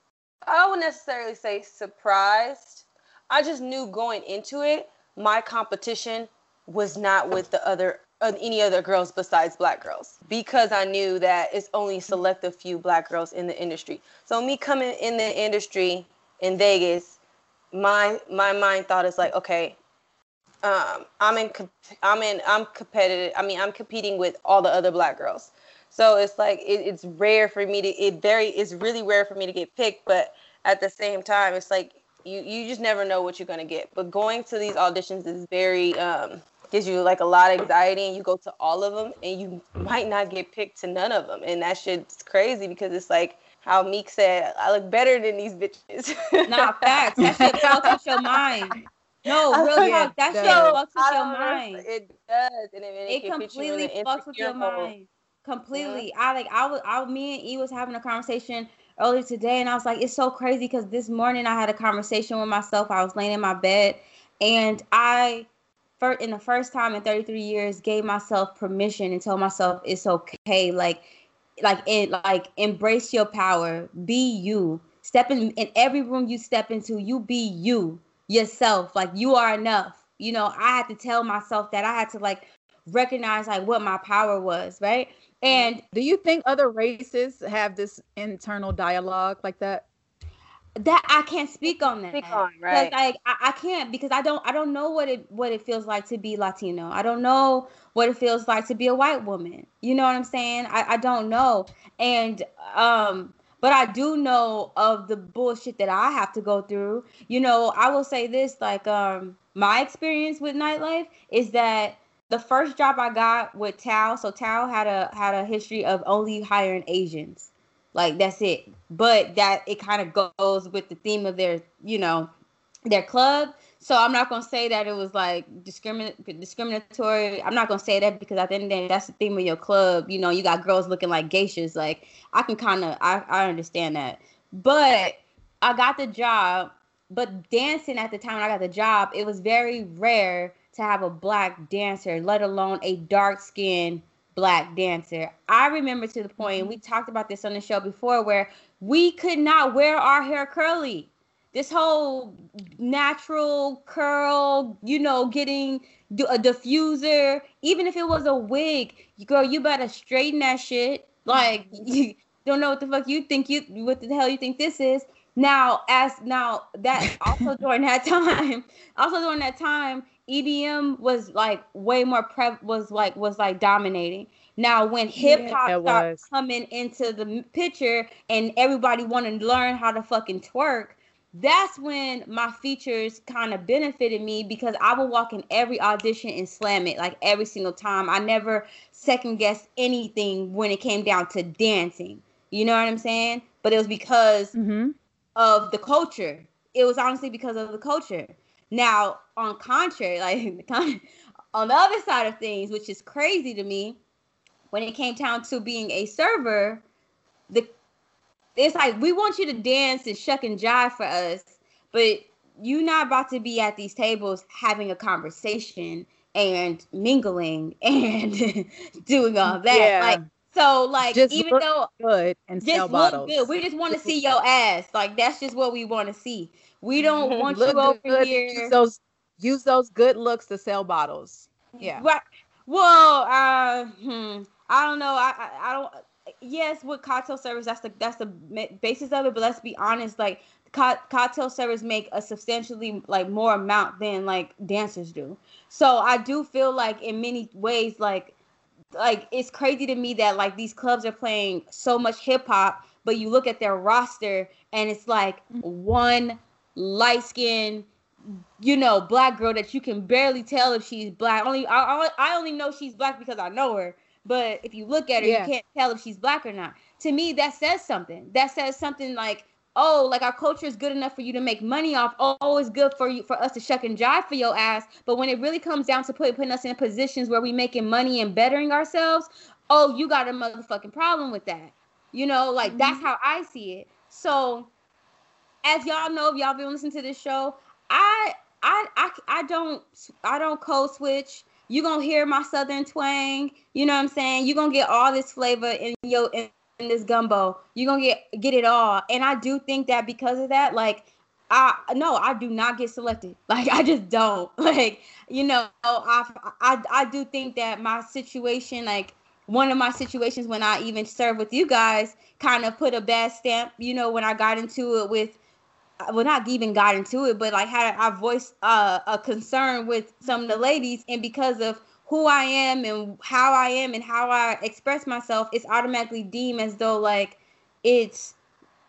I wouldn't necessarily say surprised. I just knew going into it, my competition was not with the other any other girls besides black girls because I knew that it's only select a few black girls in the industry. So me coming in the industry in Vegas, my my mind thought is like, okay, um, I'm in I'm in I'm competitive. I mean, I'm competing with all the other black girls. So it's like it, it's rare for me to it very it's really rare for me to get picked, but at the same time, it's like you you just never know what you're gonna get. But going to these auditions is very um gives you like a lot of anxiety, and you go to all of them, and you might not get picked to none of them, and that shit's crazy because it's like how Meek said, I look better than these bitches. Nah, facts. That shit fucks with your mind. No, (laughs) I real talk. it That shit fucks with your mind. It does, and it, and it can put you in completely fucks with your mode. mind. Completely. I like I was I me and E was having a conversation earlier today and I was like, it's so crazy because this morning I had a conversation with myself. I was laying in my bed and I in the first time in 33 years gave myself permission and told myself it's okay. Like like it like embrace your power. Be you. Step in in every room you step into, you be you yourself. Like you are enough. You know, I had to tell myself that I had to like recognize like what my power was, right? Mm-hmm. And Do you think other races have this internal dialogue like that? That I can't speak on that. Speak on, right. Like I, I can't because I don't I don't know what it what it feels like to be Latino. I don't know what it feels like to be a white woman. You know what I'm saying? I, I don't know. And um but I do know of the bullshit that I have to go through. You know, I will say this like um my experience with nightlife is that the first job I got with Tao, so Tao had a had a history of only hiring Asians. Like that's it. But that it kind of goes with the theme of their, you know, their club. So I'm not gonna say that it was like discrimin- discriminatory. I'm not gonna say that because at the end of the day, that's the theme of your club. You know, you got girls looking like geishas. Like I can kind of, I, I understand that. But I got the job. But dancing at the time I got the job, it was very rare to have a black dancer, let alone a dark skinned black dancer. I remember to the point, and mm-hmm. we talked about this on the show before, where we could not wear our hair curly. This whole natural curl, you know, getting a diffuser, even if it was a wig, girl, you better straighten that shit. Like, mm-hmm. (laughs) you don't know what the fuck you think you, what the hell you think this is. Now, as now that also during that (laughs) time, also during that time, EDM was like way more pre was like was like dominating. Now, when hip hop was. coming into the picture and everybody wanted to learn how to fucking twerk, that's when my features kind of benefited me because I would walk in every audition and slam it like every single time. I never second guessed anything when it came down to dancing. You know what I'm saying? But it was because Mm-hmm. of the culture. It was honestly because of the culture. Now, on contrary, (laughs) like on the other side of things, which is crazy to me, when it came down to being a server, the it's like we want you to dance and shuck and jive for us, but you're not about to be at these tables having a conversation and mingling (laughs) and doing all that. Yeah. Like so, like Just even though Good and just look bottles. good. We just want to see your ass. Like that's just what we want to see. We don't (laughs) want you over good. here. Use those use those good looks to sell bottles. Yeah. Right. Well, uh, hmm, I don't know. I, I, I don't. Yes, with cocktail service, that's the that's the basis of it. But let's be honest, like co- cocktail servers make a substantially like more amount than like dancers do. So I do feel like in many ways, like like it's crazy to me that like these clubs are playing so much hip hop, but you look at their roster and it's like one light skin, you know, black girl that you can barely tell if she's black. Only I, I, I only know she's black because I know her. But if you look at her, Yeah. you can't tell if she's black or not. To me, that says something. That says something like oh, like our culture is good enough for you to make money off. Oh, it's good for you for us to shuck and jive for your ass. But when it really comes down to put, putting us in positions where we making money and bettering ourselves, oh, you got a motherfucking problem with that. You know, like mm-hmm. that's how I see it. So, as y'all know, if y'all been listening to this show, I I I, I don't I don't code switch. You're gonna hear my southern twang. You know what I'm saying? You're gonna get all this flavor in your in, in this gumbo. You're gonna get get it all. And I do think that because of that, like I no, I do not get selected. (laughs) Like I just don't. (laughs) Like you know, I I I do think that my situation, like one of my situations when I even served with you guys, kind of put a bad stamp. You know, when I got into it with, well, not even got into it, but like had I voiced uh, a concern with some of the ladies, and because of who I am and how I am and how I express myself, it's automatically deemed as though like it's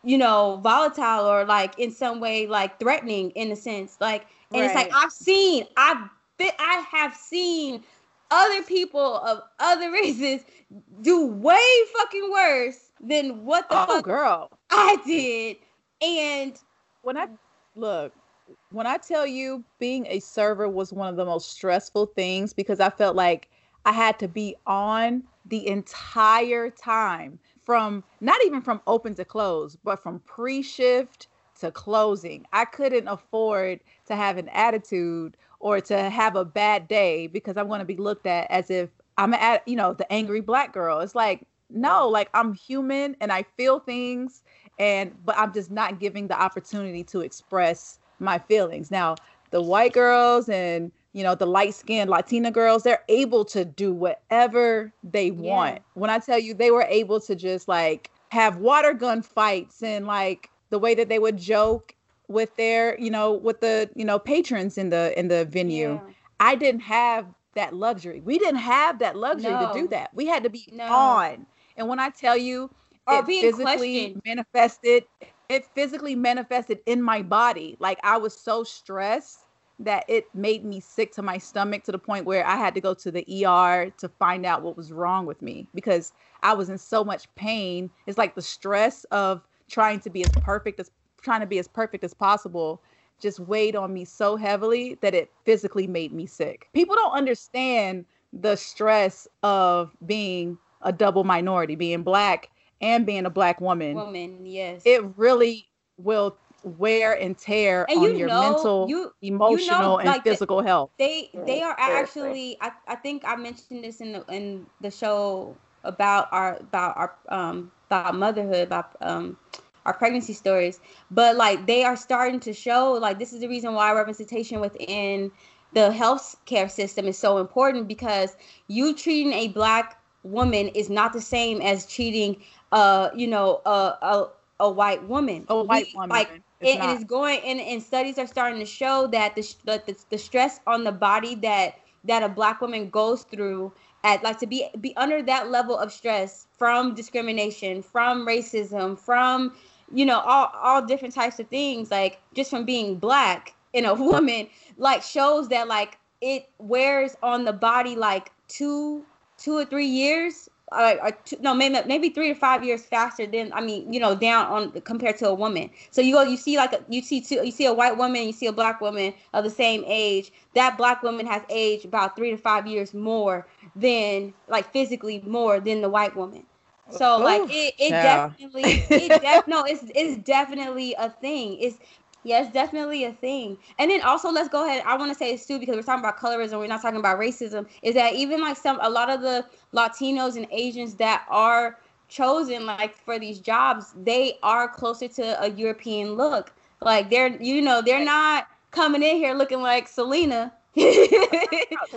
you know volatile or like in some way like threatening in a sense like and right. it's like i've seen i've been i have seen other people of other (laughs) races do way fucking worse than what the oh, fuck girl I did. And when I mm-hmm. look, when I tell you being a server was one of the most stressful things because I felt like I had to be on the entire time from not even from open to close, but from pre-shift to closing. I couldn't afford to have an attitude or to have a bad day because I'm going to be looked at as if I'm at, you know, the angry black girl. It's like, no, like I'm human and I feel things and but I'm just not giving the opportunity to express my feelings. Now, the white girls and you know the light skinned Latina girls, they're able to do whatever they want. Yeah. When I tell you they were able to just like have water gun fights and like the way that they would joke with their, you know, with the, you know, patrons in the in the venue. Yeah. I didn't have that luxury. We didn't have that luxury no. to do that. We had to be no. on. And when I tell you or it physically questioned. manifested, it physically manifested in my body. Like I was so stressed that it made me sick to my stomach to the point where I had to go to the ER to find out what was wrong with me because I was in so much pain. It's like the stress of trying to be as perfect as trying to be as perfect as possible just weighed on me so heavily that it physically made me sick. People don't understand the stress of being a double minority, being black and being a black woman. Woman, yes. It really will wear and tear and on you your know, mental, you, emotional, you know, and like physical the, health. They they are actually. I, I think I mentioned this in the in the show about our about our um about motherhood about um our pregnancy stories but like they are starting to show like this is the reason why representation within the health care system is so important because you treating a black woman is not the same as treating uh you know a a, a white woman. A white we, woman. like it's and, it's going and, and studies are starting to show that the, the the stress on the body that that a black woman goes through at like to be be under that level of stress from discrimination from racism from you know all all different types of things like just from being black in a (laughs) woman like shows that like it wears on the body like two two or three years uh, or two, no maybe maybe three to five years faster than I mean you know down on compared to a woman. So you go you see like a, you see two you see a white woman you see a black woman of the same age. That black woman has aged about three to five years more than like physically more than the white woman. So Ooh, like it, it yeah. definitely it def- no it's it's definitely a thing. It's yeah, it's definitely a thing. And then also let's go ahead. I want to say this too because we're talking about colorism. We're not talking about racism. Is that even like some a lot of the Latinos and Asians that are chosen like for these jobs, they are closer to a European look. Like they're you know they're not coming in here looking like Selena. that's,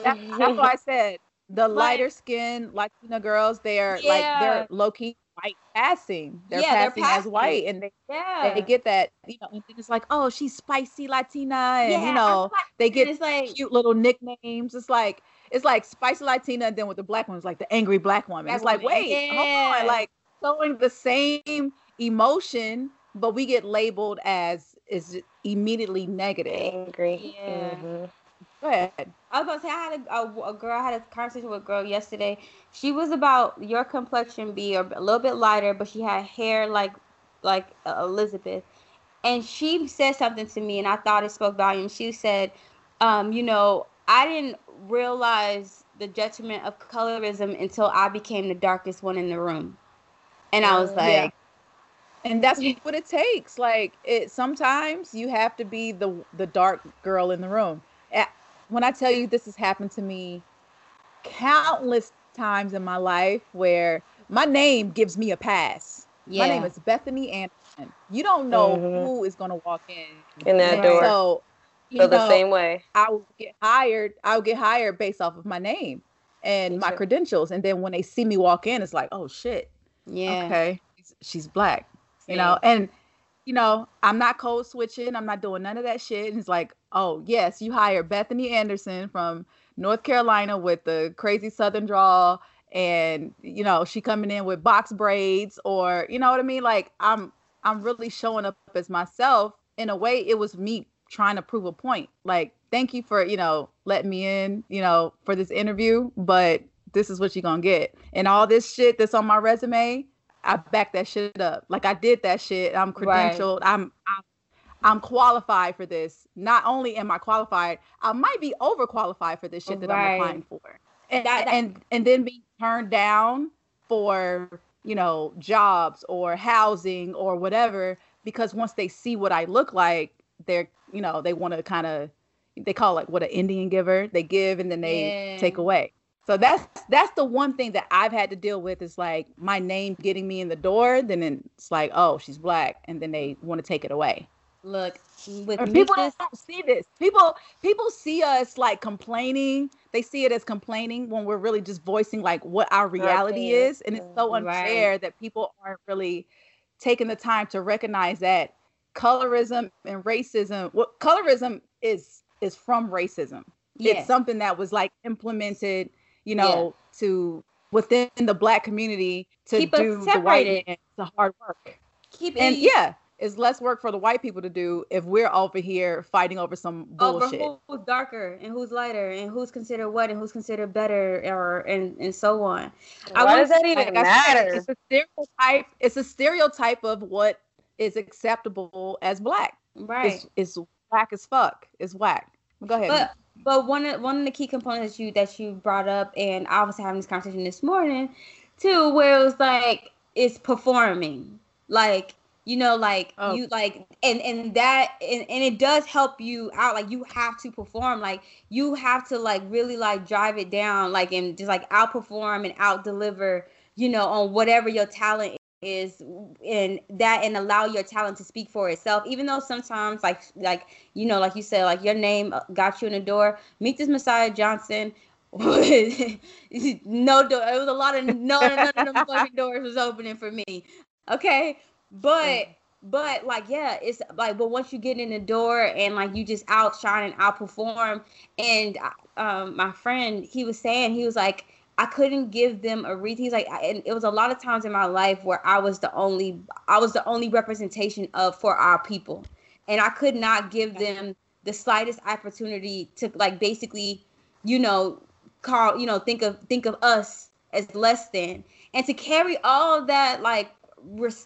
that's why I said the (laughs) lighter skinned Latina girls. They are yeah. like they're low key white passing. They're, yeah, passing, they're as white, and they yeah. they get that you know. And it's like, oh, she's spicy Latina, and yeah, you know they get it's like cute little nicknames. It's like it's like spicy Latina, and then with the black ones, like the angry black woman. Black it's like, woman. wait, yeah. hold on, like showing the same emotion, but we get labeled as is immediately negative. Angry. Yeah. Mm-hmm. Go ahead. I was about to say I had a, a, a, girl. I had a conversation with a girl yesterday. She was about your complexion, be a little bit lighter, but she had hair like like uh, Elizabeth, and she said something to me, and I thought it spoke volumes. She said, um, you know, I didn't realize the detriment of colorism until I became the darkest one in the room, and I was like. Yeah. And that's (laughs) what it takes. Like it sometimes you have to be the the dark girl in the room. When I tell you this has happened to me countless times in my life where my name gives me a pass. Yeah. My name is Bethany Anderson. You don't know Mhm. who is going to walk in. In that And door. So, you Feel the know, same way. I will get hired. I'll get hired based off of my name and Me my too. credentials. And then when they see me walk in, it's like, oh shit, Yeah. okay, she's, she's black. You know, and you know, I'm not code switching. I'm not doing none of that shit. And it's like, oh yes, you hired Bethany Anderson from North Carolina with the crazy Southern drawl, and you know, she coming in with box braids, or you know what I mean? Like I'm, I'm really showing up as myself. In a way, it was me trying to prove a point. Like, thank you for you know letting me in, you know, for this interview, but this is what you're gonna get. And all this shit that's on my resume, I back that shit up. Like I did that shit. I'm Right. credentialed. I'm I'm I'm qualified for this. Not only am I qualified, I might be overqualified for this shit that Right. I'm applying for. And, That- that- and and then being turned down for, you know, jobs or housing or whatever because once they see what I look like, they're, you know, they want to kind of they call it like what an Indian giver. They give and then they Yeah. take away. So that's that's the one thing that I've had to deal with is like my name getting me in the door, then it's like, oh, she's black, and then they want to take it away. Look, with people don't see this. People people see us like complaining. They see it as complaining when we're really just voicing like what our reality opinion. is, and it's so Right. unfair that people aren't really taking the time to recognize that colorism and racism. What colorism is is from racism. yeah. It's something that was like implemented, you know, to within the black community to Keep us do the white man the hard work. keep And it yeah, it's less work for the white people to do if we're over here fighting over some oh, bullshit. over who's darker and who's lighter and who's considered what and who's considered better or and and so on. I Why wanna does that say, even Like I said, matter? It's a stereotype. It's a stereotype of what is acceptable as black. Right. It's, it's whack as fuck. It's whack. Go ahead. But but one of one of the key components that you that you brought up, and I was having this conversation this morning too, where it was like it's performing, like you know, like Oh. you like, and and that and, and it does help you out. Like you have to perform, like you have to like really like drive it down, like and just like outperform and out deliver, you know, on whatever your talent is and that and allow your talent to speak for itself even though sometimes like like you know like you said like your name uh, got you in the door meet this messiah johnson no door it was a lot of no none of them fucking doors was opening for me okay but but like yeah it's like but once you get in the door and like you just outshine and outperform and um my friend he was saying he was like I couldn't give them a reason. He's like, I, and it was a lot of times in my life where I was the only, I was the only representation of for our people, and I could not give them the slightest opportunity to like basically, you know, call, you know, think of think of us as less than, and to carry all that like,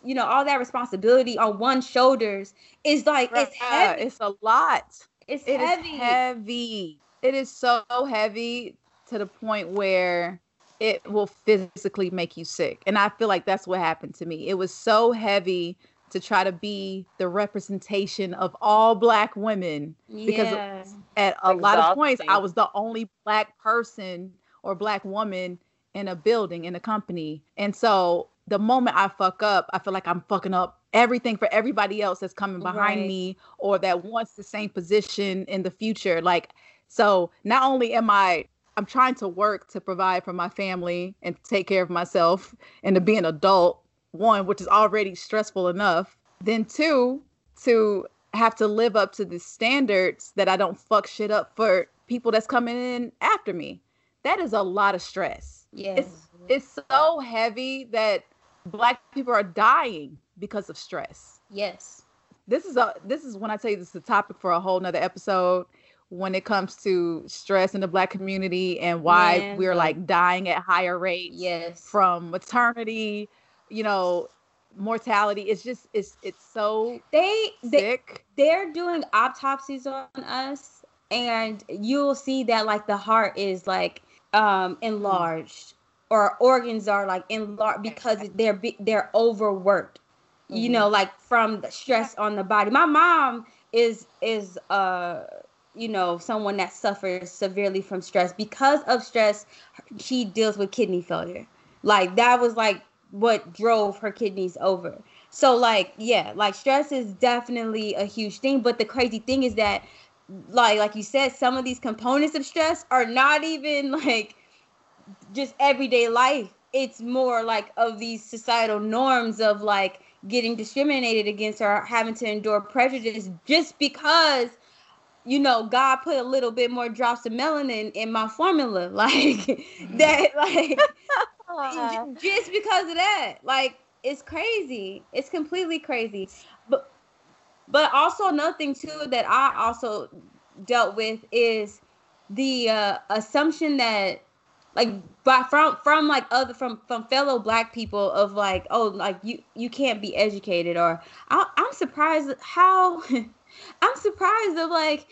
you know, all that responsibility on one's shoulders is like it's Bruh, heavy. It's a lot. It's It is heavy. heavy. It is so heavy to the point where it will physically make you sick. And I feel like that's what happened to me. It was so heavy to try to be the representation of all black women because yeah. at a lot of points I was the only black person or black woman in a building in a company. And so the moment I fuck up, I feel like I'm fucking up everything for everybody else that's coming behind Right. me or that wants the same position in the future. Like so not only am I I'm trying to work to provide for my family and take care of myself and to be an adult, one, which is already stressful enough. Then two, to have to live up to the standards that I don't fuck shit up for people that's coming in after me. That is a lot of stress. Yes. It's it's so heavy that black people are dying because of stress. yes. This is a this is when I tell you this is a topic for a whole nother episode when it comes to stress in the black community and why we're like dying at higher rates Yes. from maternity, you know, mortality. It's just it's it's so they they sick. they're doing autopsies on us and you'll see that like the heart is like um enlarged or organs are like enlarged because they're they're overworked you know like from the stress on the body. My mom is is uh you know someone that suffers severely from stress. Because of stress she deals with kidney failure. Like that was like what drove her kidneys over. So like yeah like stress is definitely a huge thing but the crazy thing is that like like you said some of these components of stress are not even (laughs) like just everyday life it's more like of these societal norms of like getting discriminated against or having to endure prejudice just because you know god put a little bit more drops of melanin in my formula. (laughs) Like that like (laughs) just because of that. Like it's crazy. It's completely crazy. But but also another thing too that i also dealt with is the uh, assumption that like by from from like other from from fellow black people of like oh like you you can't be educated or I, i'm surprised how (laughs) i'm surprised of like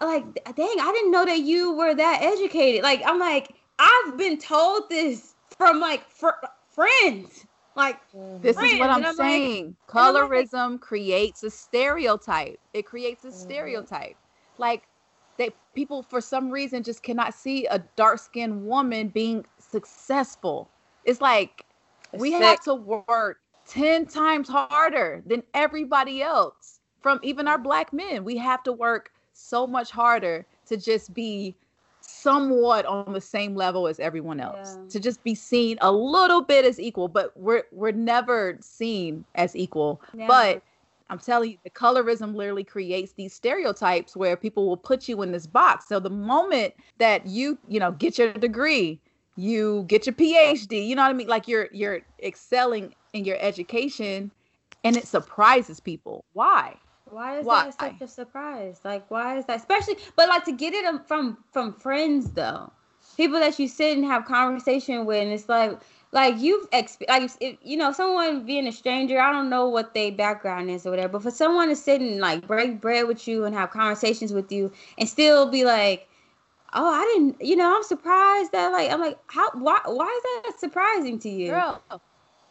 like dang i didn't know that you were that educated like i'm like i've been told this from like fr- friends like This is what I'm, and like- saying. and I'm like- Colorism creates a stereotype. It creates Mm-hmm. a stereotype. Like they people for some reason just cannot see a dark-skinned woman being successful. It's like we sick. have to work 10 times harder than everybody else. From even our black men, we have to work so much harder to just be somewhat on the same level as everyone else Yeah. to just be seen a little bit as equal but we're we're never seen as equal Never. but i'm telling you the colorism literally creates these stereotypes where people will put you in this box so the moment that you you know get your degree you get your phd you know what i mean like you're you're excelling in your education and it surprises people why Why is Why? that such a surprise? Like, why is that? Especially, but like to get it um, from from friends though, people that you sit and have conversation with, and it's like, like you've exp- like if, you know someone being a stranger. I don't know what their background is or whatever, but for someone to sit and like break bread with you and have conversations with you, and still be like, oh, I didn't, you know, I'm surprised that like I'm like, how why why is that surprising to you? girl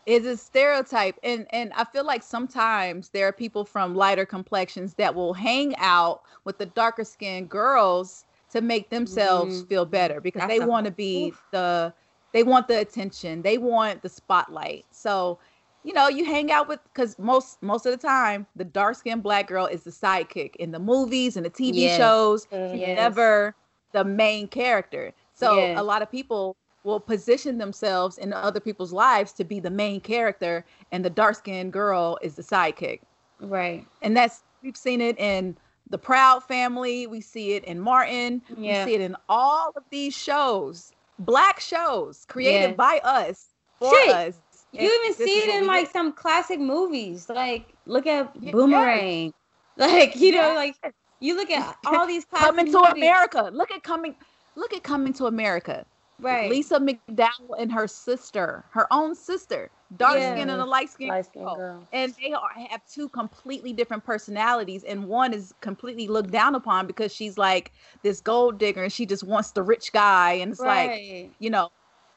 is a stereotype and and i feel like sometimes there are people from lighter complexions that will hang out with the darker skinned girls to make themselves Mhm. feel better because That's they want to be oof. the they want the attention they want the spotlight so you know you hang out with because most most of the time the dark skinned black girl is the sidekick in the movies and the tv Yes. shows Mhm. Yes. never the main character so Yes. a lot of people will position themselves in other people's lives to be the main character and the dark skinned girl is the sidekick Right. and that's we've seen it in the proud family we see it in martin Yeah. we see it in all of these shows black shows created Yes. by us for Shit. us You even see it in like did. some classic movies. Like look at Yeah, Boomerang. (laughs) Like you know, like you look at (laughs) all these classic coming to movies. america look at coming look at coming to america Right. lisa mcdowell and her sister her own sister dark skin and a light skin Light-skinned girl. and they are, have two completely different personalities and one is completely looked down upon because she's like this gold digger and she just wants the rich guy. And it's like you know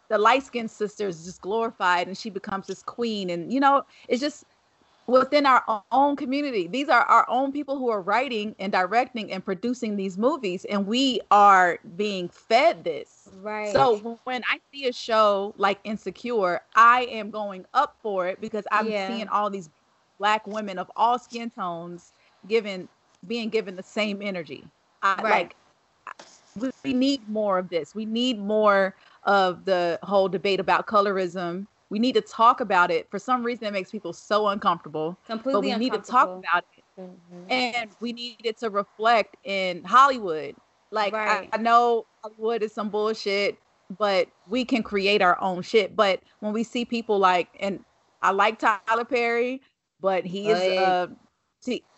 the light skinned sister is just glorified and she becomes this queen. And you know it's just within our own community these are our own people who are writing and directing and producing these movies and we are being fed this right. so when I see a show like Insecure, I am going up for it because I'm Yeah. seeing all these black women of all skin tones given being given the same energy. I, Right. Like we, we need more of this. We need more of the whole debate about colorism. We need to talk about it. For some reason, it makes people so uncomfortable. completely but we need to talk about it Mhm. and we need it to reflect in Hollywood. Like Right. I, I know Hollywood is some bullshit, but we can create our own shit. But when we see people like, and I like Tyler Perry, but he is uh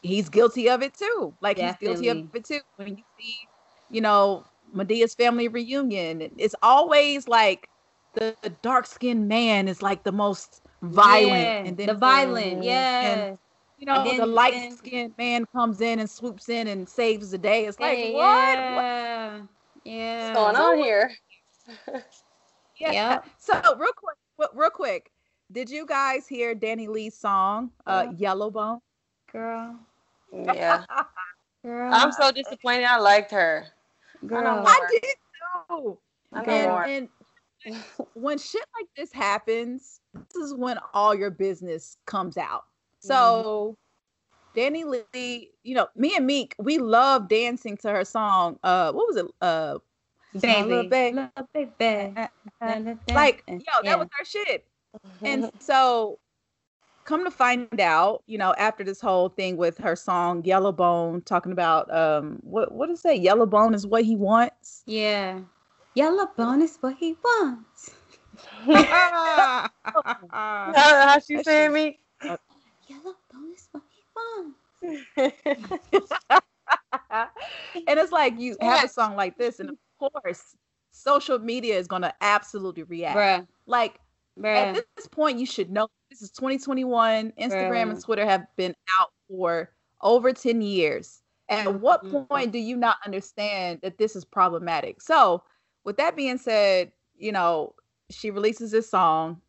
he's guilty of it too. Like he's guilty of it too. When you see, you know, Madea's family reunion, it's always like the, the dark skinned man is like the most violent, Yeah, and then the violent, and, yeah. you know, And the light skinned man comes in and swoops in and saves the day. It's like Hey, what? What? Yeah. Yeah. What's going on here? (laughs) Yeah. Yep. So real quick, real quick, did you guys hear DaniLeigh's song, uh, Yellowbone? Girl. Yeah. (laughs) Girl. I'm so disappointed. I liked her. girl. know I did too. I know And, and (laughs) when shit like this happens, this is when all your business comes out. So DaniLeigh, you know, me and Meek, we love dancing to her song. Uh, what was it? Uh, baby. Love, baby. like, yo, that Yeah. was her shit. And (laughs) so, come to find out, you know, after this whole thing with her song Yellow Bone, talking about um, what what is that? Yellow Bone is what he wants. Yeah. Yellow bone is what he wants. (laughs) how, how she saying me? Yellow bone is what he wants. (laughs) and it's like you have a song like this, and of course, social media is gonna absolutely react. Bruh. Like Bruh. at this point, you should know this is 2021. Instagram and Twitter have been out for over 10 years. At what Mhm. point do you not understand that this is problematic? So, with that being said, you know, she releases this song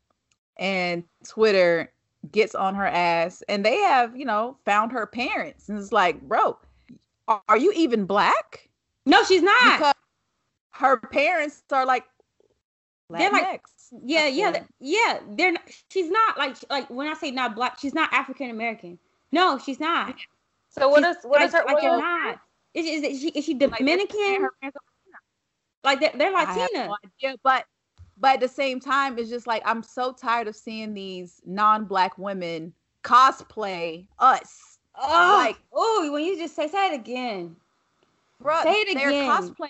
and Twitter gets on her ass and they have, you know, found her parents and it's like, bro, are are you even black? No, she's not. Because her parents are like They're like- yeah, yeah, Yeah. yeah. They're not, she's not like like when I say not black, she's not African American. No, she's not. So what She's- is what is like, her? Like What they're not. Is, is, is she is she Like, Dominican? her parents are Like they're, they're Latina. no idea, but but at the same time, it's just like I'm so tired of seeing these non-black women cosplay us. Oh, like- oh, when you just say say it again. Bruh, Say it they're again. cosplaying.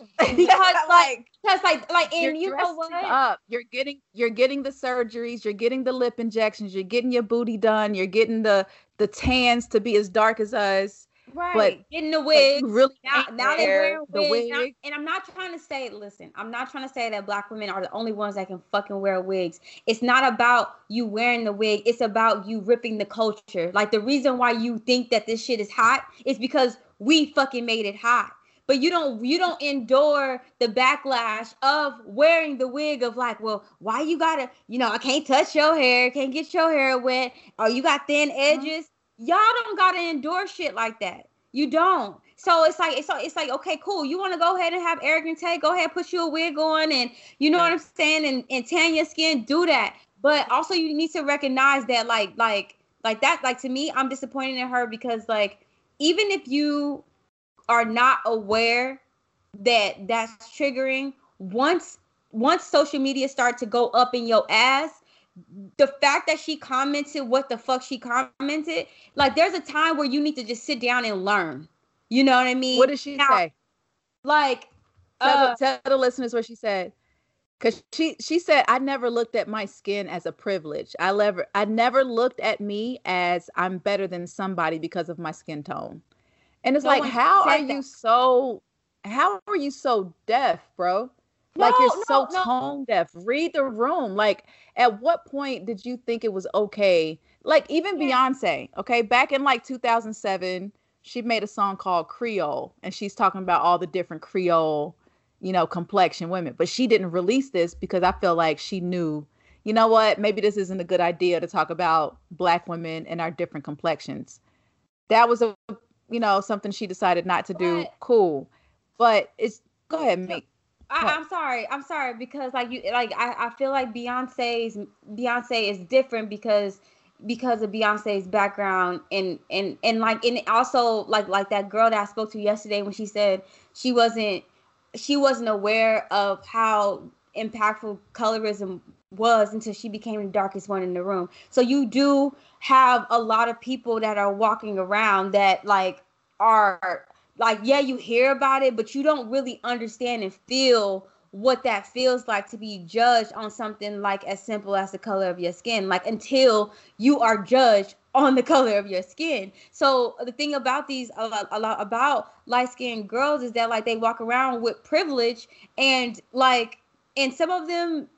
(laughs) Because like because like like you're and you know what? up. You're getting you're getting the surgeries, you're getting the lip injections, you're getting your booty done, you're getting the the tans to be as dark as us. Right. But Getting the wig. really now, now they're wearing the wigs. Now- wig. and I'm not trying to say, listen, I'm not trying to say that black women are the only ones that can fucking wear wigs. It's not about you wearing the wig. It's about you ripping the culture. Like the reason why you think that this shit is hot is because we fucking made it hot. But you don't you don't endure the backlash of wearing the wig of like, well, why you gotta, you know, I can't touch your hair, can't get your hair wet, or you got thin edges. Y'all don't gotta endure shit like that. You don't. So it's like it's like it's like okay, cool. You want to go ahead and have Eric and Tay Go ahead, put you a wig on, and you know what I'm saying, and, and tan your skin. Do that. But also, you need to recognize that, like, like, like that. Like to me, I'm disappointed in her because, like, even if you are not aware that that's triggering, once once social media start to go up in your ass, the fact that she commented what the fuck she commented, like there's a time where you need to just sit down and learn. You know what I mean? What did she Now, say? Like, Tell, uh, the, tell the listeners what she said. Cause she she said I never looked at my skin as a privilege. I never I never looked at me as I'm better than somebody because of my skin tone. And it's No like, how are said you so how are you so deaf, bro? Like you're so no, no. tone deaf. Read the room. Like, at what point did you think it was okay? Like, even Beyonce, okay, back in like 2007, she made a song called Creole, and she's talking about all the different Creole, you know, complexion women. But she didn't release this because I feel like she knew, you know what, maybe this isn't a good idea to talk about black women and our different complexions. That was a, you know, something she decided not to do. But- Cool. But it's, go ahead, Meek. I? I'm sorry. I'm sorry because like you like I, I feel like Beyonce's Beyonce is different because because of Beyonce's background and and and like and also like like that girl that I spoke to yesterday when she said she wasn't she wasn't aware of how impactful colorism was until she became the darkest one in the room. So you do have a lot of people that are walking around that like are like yeah you hear about it but you don't really understand and feel what that feels like to be judged on something like as simple as the color of your skin like until you are judged on the (laughs) color of your skin. So the thing about these a lot, a lot about light-skinned girls is that like they walk around with privilege and like and some of them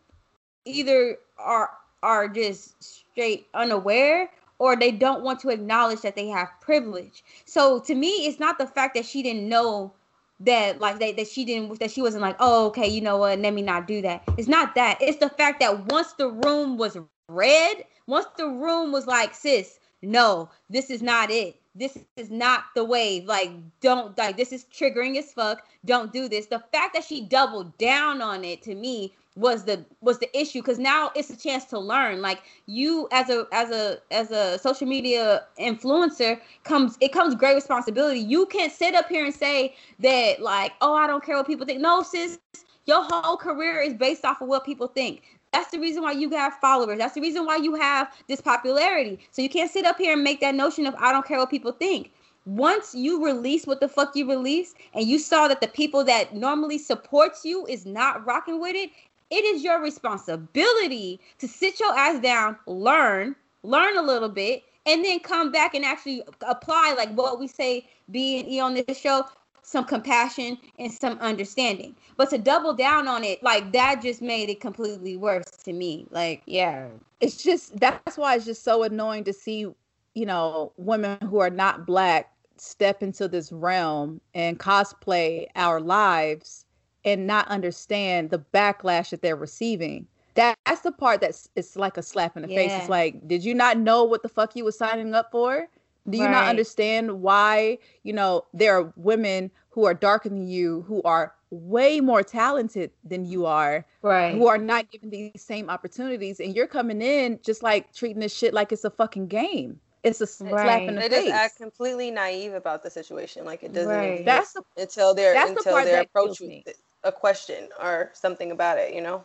either are are just straight unaware or they don't want to acknowledge that they have privilege. So to me, it's not the fact that she didn't know that like that, that she didn't that she wasn't like, oh okay, you know what, let me not do that. It's not that. It's the fact that once the room was red, once the room was like, sis, no, this is not it. This is not the wave. Like, don't like this is triggering as fuck. Don't do this. The fact that she doubled down on it to me was the was the issue because now it's a chance to learn. Like you as a as a as a social media influencer comes it comes great responsibility. You can't sit up here and say that like oh i don't care what people think. No sis your whole career is based off of what people think. That's the reason why you have followers. That's the reason why you have this popularity. So you can't sit up here and make that notion of i don't care what people think. Once you release what the fuck you release and you saw that the people that normally supports you is not rocking with it it is your responsibility to sit your ass down, learn, learn a little bit, and then come back and actually apply like what we say B and E on this show some compassion and some understanding. But to double down on it like that just made it completely worse to me. Like yeah. It's just that's why it's just so annoying to see you know women who are not black step into this realm and cosplay our lives and not understand the backlash that they're receiving. That's the part that's it's like a slap in the yeah. face. It's like, did you not know what the fuck you was signing up for? Do you right. not understand why, you know, there are women who are darker than you who are way more talented than you are, right? Who are not given these same opportunities, and you're coming in just like treating this shit like it's a fucking game. It's a right. slap in the they face. They just act completely naive about the situation, like it doesn't. Right. That's the, until they're until the they're approached with a question or something about it, you know?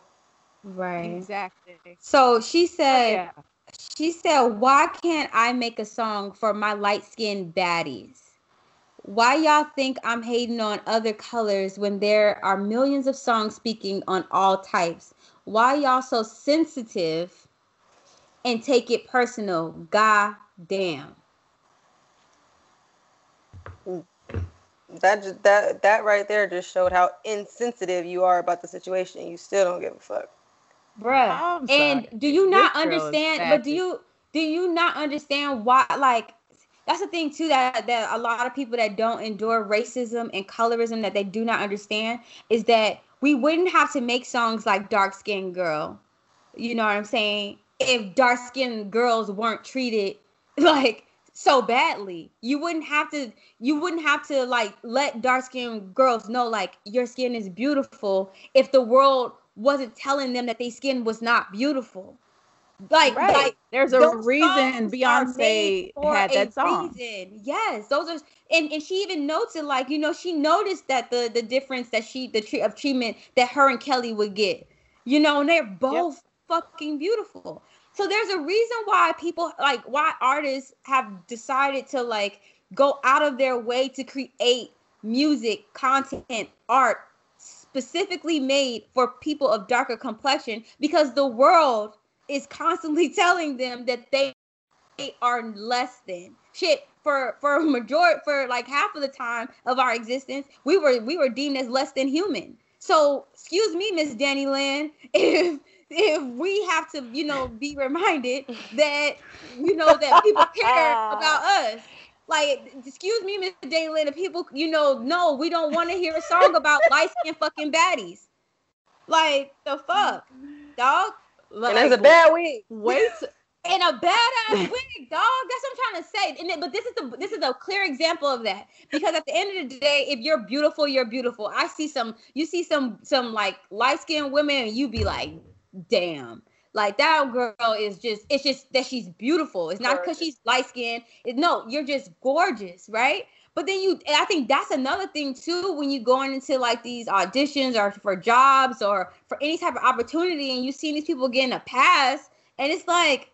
Right. Exactly. So she said, yeah. she said, why can't I make a song for my light skinned baddies? Why y'all think I'm hating on other colors when there are millions of songs speaking on all types? Why y'all so sensitive and take it personal? God damn. That that that right there just showed how insensitive you are about the situation. You still don't give a fuck, bruh. And do you not this understand? But do you do you not understand why? Like that's the thing too that that a lot of people that don't endure racism and colorism that they do not understand is that we wouldn't have to make songs like dark skinned girl. You know what I'm saying? If dark skinned girls weren't treated (laughs) like so badly. You wouldn't have to you wouldn't have to like let dark skinned girls know like your skin is beautiful if the world wasn't telling them that their skin was not beautiful. Like, right. like there's a reason Beyonce had that song. Reason. Yes, those are and, and she even noted like, you know, she noticed that the the difference that she the tree of treatment that her and Kelly would get. You know, and they're both yep. fucking beautiful. So there's a reason why people like why artists have decided to like go out of their way to create music, content, art specifically made for people of darker complexion because the world is constantly (laughs) telling them that they, are less than. Shit for for majority for like half of the time of our existence we were we were deemed as less than human. So excuse me miss danny land (laughs) if if we have to, you know, (laughs) be reminded that, you know, that people care about (laughs) us. Like, excuse me, Mr. Dalen, if people, you know, no, we don't want to hear a song about light skin fucking baddies. Like, the fuck, dog? Like, and it's a bad wig. Wait. (laughs) and a badass wig, dog. That's what I'm trying to say. And it, but this is the this is a clear example of that because at the end of the day, if you're beautiful, you're beautiful. I see some, you see some some like light skinned women, and you be like, damn. Like that girl is just, it's just that she's beautiful. It's not because she's light skinned. No, you're just gorgeous, right? But then you, I think that's another thing too when you going into like these auditions or for jobs or for any type of opportunity and you see these people getting a pass and it's like,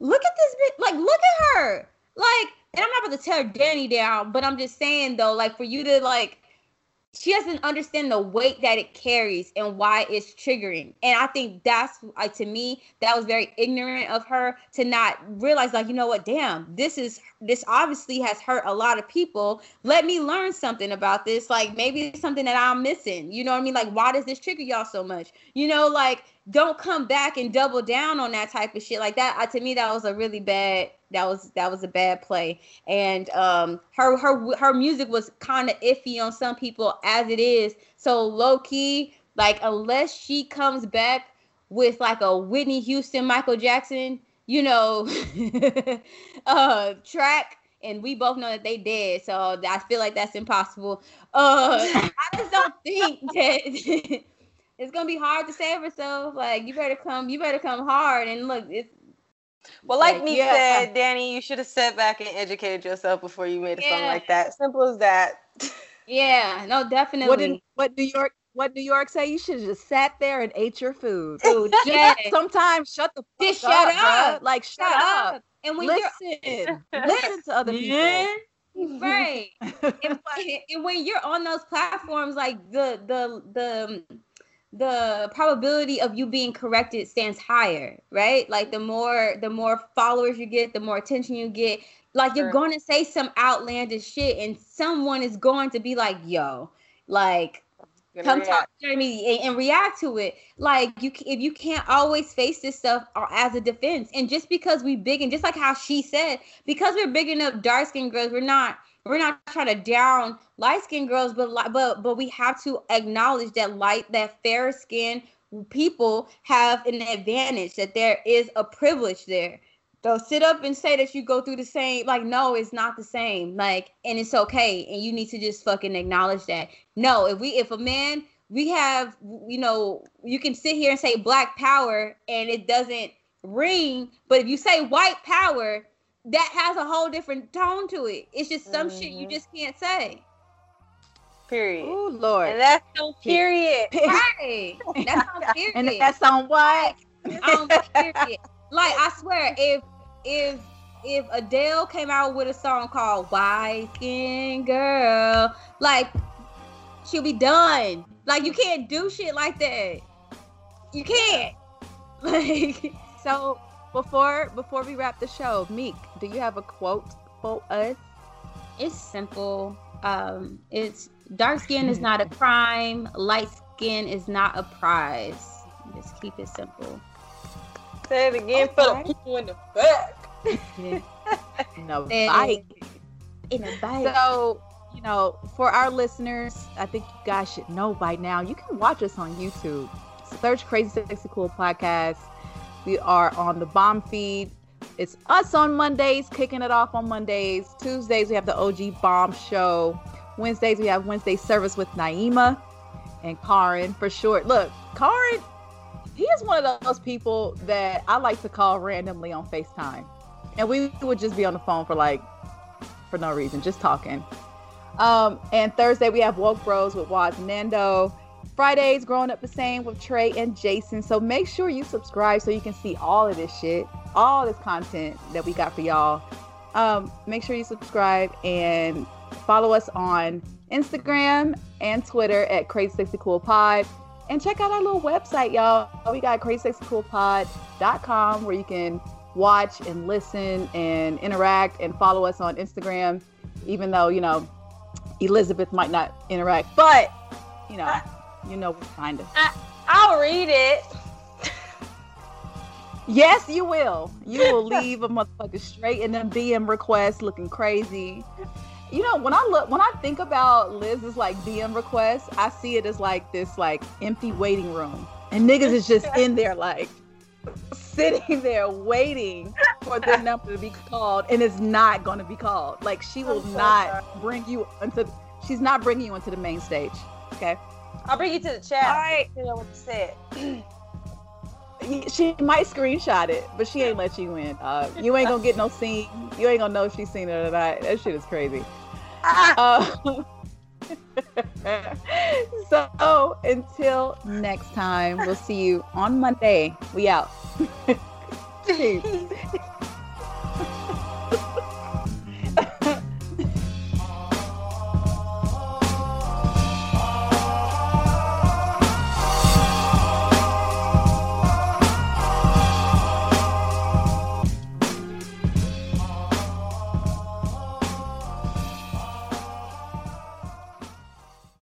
look at this bitch, like look at her. Like, and I'm not about to tear Danny down, but I'm just saying though, like for you to like she doesn't understand the weight that it carries and why it's triggering. And I think that's like to me, that was very ignorant of her to not realize, like, you know what, damn, this is this obviously has hurt a lot of people. Let me learn something about this. Like maybe it's something that I'm missing. You know what I mean? Like, why does this trigger y'all so much? You know, like don't come back and double down on that type of shit. Like that, uh, to me, that was a really bad that was that was a bad play. And um her her her music was kind of iffy on some people as it is. So low key like unless she comes back with like a Whitney Houston Michael Jackson you know (laughs) uh track and we both know that they did so I feel like that's impossible. Uh I just don't think (laughs) that (laughs) it's gonna be hard to save herself. Like you better come you better come hard and look it's well, like, like me yeah. said, um, Danny, you should have sat back and educated yourself before you made a yeah. song like that. Simple as that. (laughs) yeah, no, definitely. What did what New York what New York say? You should have just sat there and ate your food. (laughs) Dude, yeah. Sometimes shut the fuck just up, shut up. Bro. Like shut, shut up. up. And when listen, (laughs) listen to other people. Right. and, and when you're on those platforms, like the the the the probability of you being corrected stands higher, right? Like the more the more followers you get, the more attention you get. Like you're going to say some outlandish shit, and someone is going to be like, "Yo, like." Come react. talk to me and, and, react to it. Like you, if you can't always face this stuff uh, as a defense, and just because we big and just like how she said, because we're big enough dark skinned girls, we're not we're not trying to down light skinned girls, but but but we have to acknowledge that light that fair skinned people have an advantage, that there is a privilege there. So sit up and say that you go through the same, like, no, it's not the same. Like, and it's okay. And you need to just fucking acknowledge that. No, if we if a man we have, you know, you can sit here and say black power and it doesn't ring, but if you say white power, that has a whole different tone to it. It's just some mm-hmm. shit you mm-hmm. just can't say. Period. Oh Lord. And that's on period. Right. That's on (laughs) period. and that's on what? on period. (laughs) Like I swear, if if if Adele came out with a song called White Skin Girl, like she'll be done. Like you can't do shit like that. You can't. (laughs) Like so before before we wrap the show, Meek, do you have a quote for us? It's simple. Um, it's dark skin is not a crime. Light skin is not a prize. Just keep it simple. Say it again okay. for the people in the back. (laughs) in a bike. In a bike. So, you know, for our listeners, I think you guys should know by now. You can watch us on YouTube. Search Crazy Sexy Cool Podcast we are on the bomb feed. It's us on Mondays, kicking it off on Mondays. Tuesdays, we have the OG Bomb Show. Wednesdays, we have Wednesday service with Naima and Karin for short. Look, Karin, he is one of those people that I like to call randomly on FaceTime. And we would just be on the phone for like, for no reason, just talking. Um, and Thursday, we have Woke Bros with Waz Nando. Fridays, Growing Up the Same with Trey and Jason. So make sure you subscribe so you can see all of this shit, all this content that we got for y'all. Um, make sure you subscribe and follow us on Instagram and Twitter at Crazy Sexy Cool Pod. And check out our little website, y'all. We got crazysexycoolpod.com where you can watch and listen and interact and follow us on Instagram, even though, you know, Elizabeth might not interact. But, you know, you know, kind of. I, I'll read it. yes, you will. You (laughs) will leave a motherfucker straight in them DM requests looking crazy. You know, when I look, when I think about Liz's like DM requests, I see it as like this like empty waiting room, and niggas is just in there like sitting there waiting for their (laughs) number to be called, and it's not going to be called. Like she will so not sorry. bring you into. She's not bringing you into the main stage. Okay. I'll bring you to the chat. All right. You know what you said. (clears throat) she might screenshot it, but she ain't let you in. Uh, you ain't gonna get no scene. You ain't gonna know if she's seen it or not. That shit is crazy. Uh, (laughs) so until next time, we'll see you on Monday. We out. (laughs) Peace. (laughs)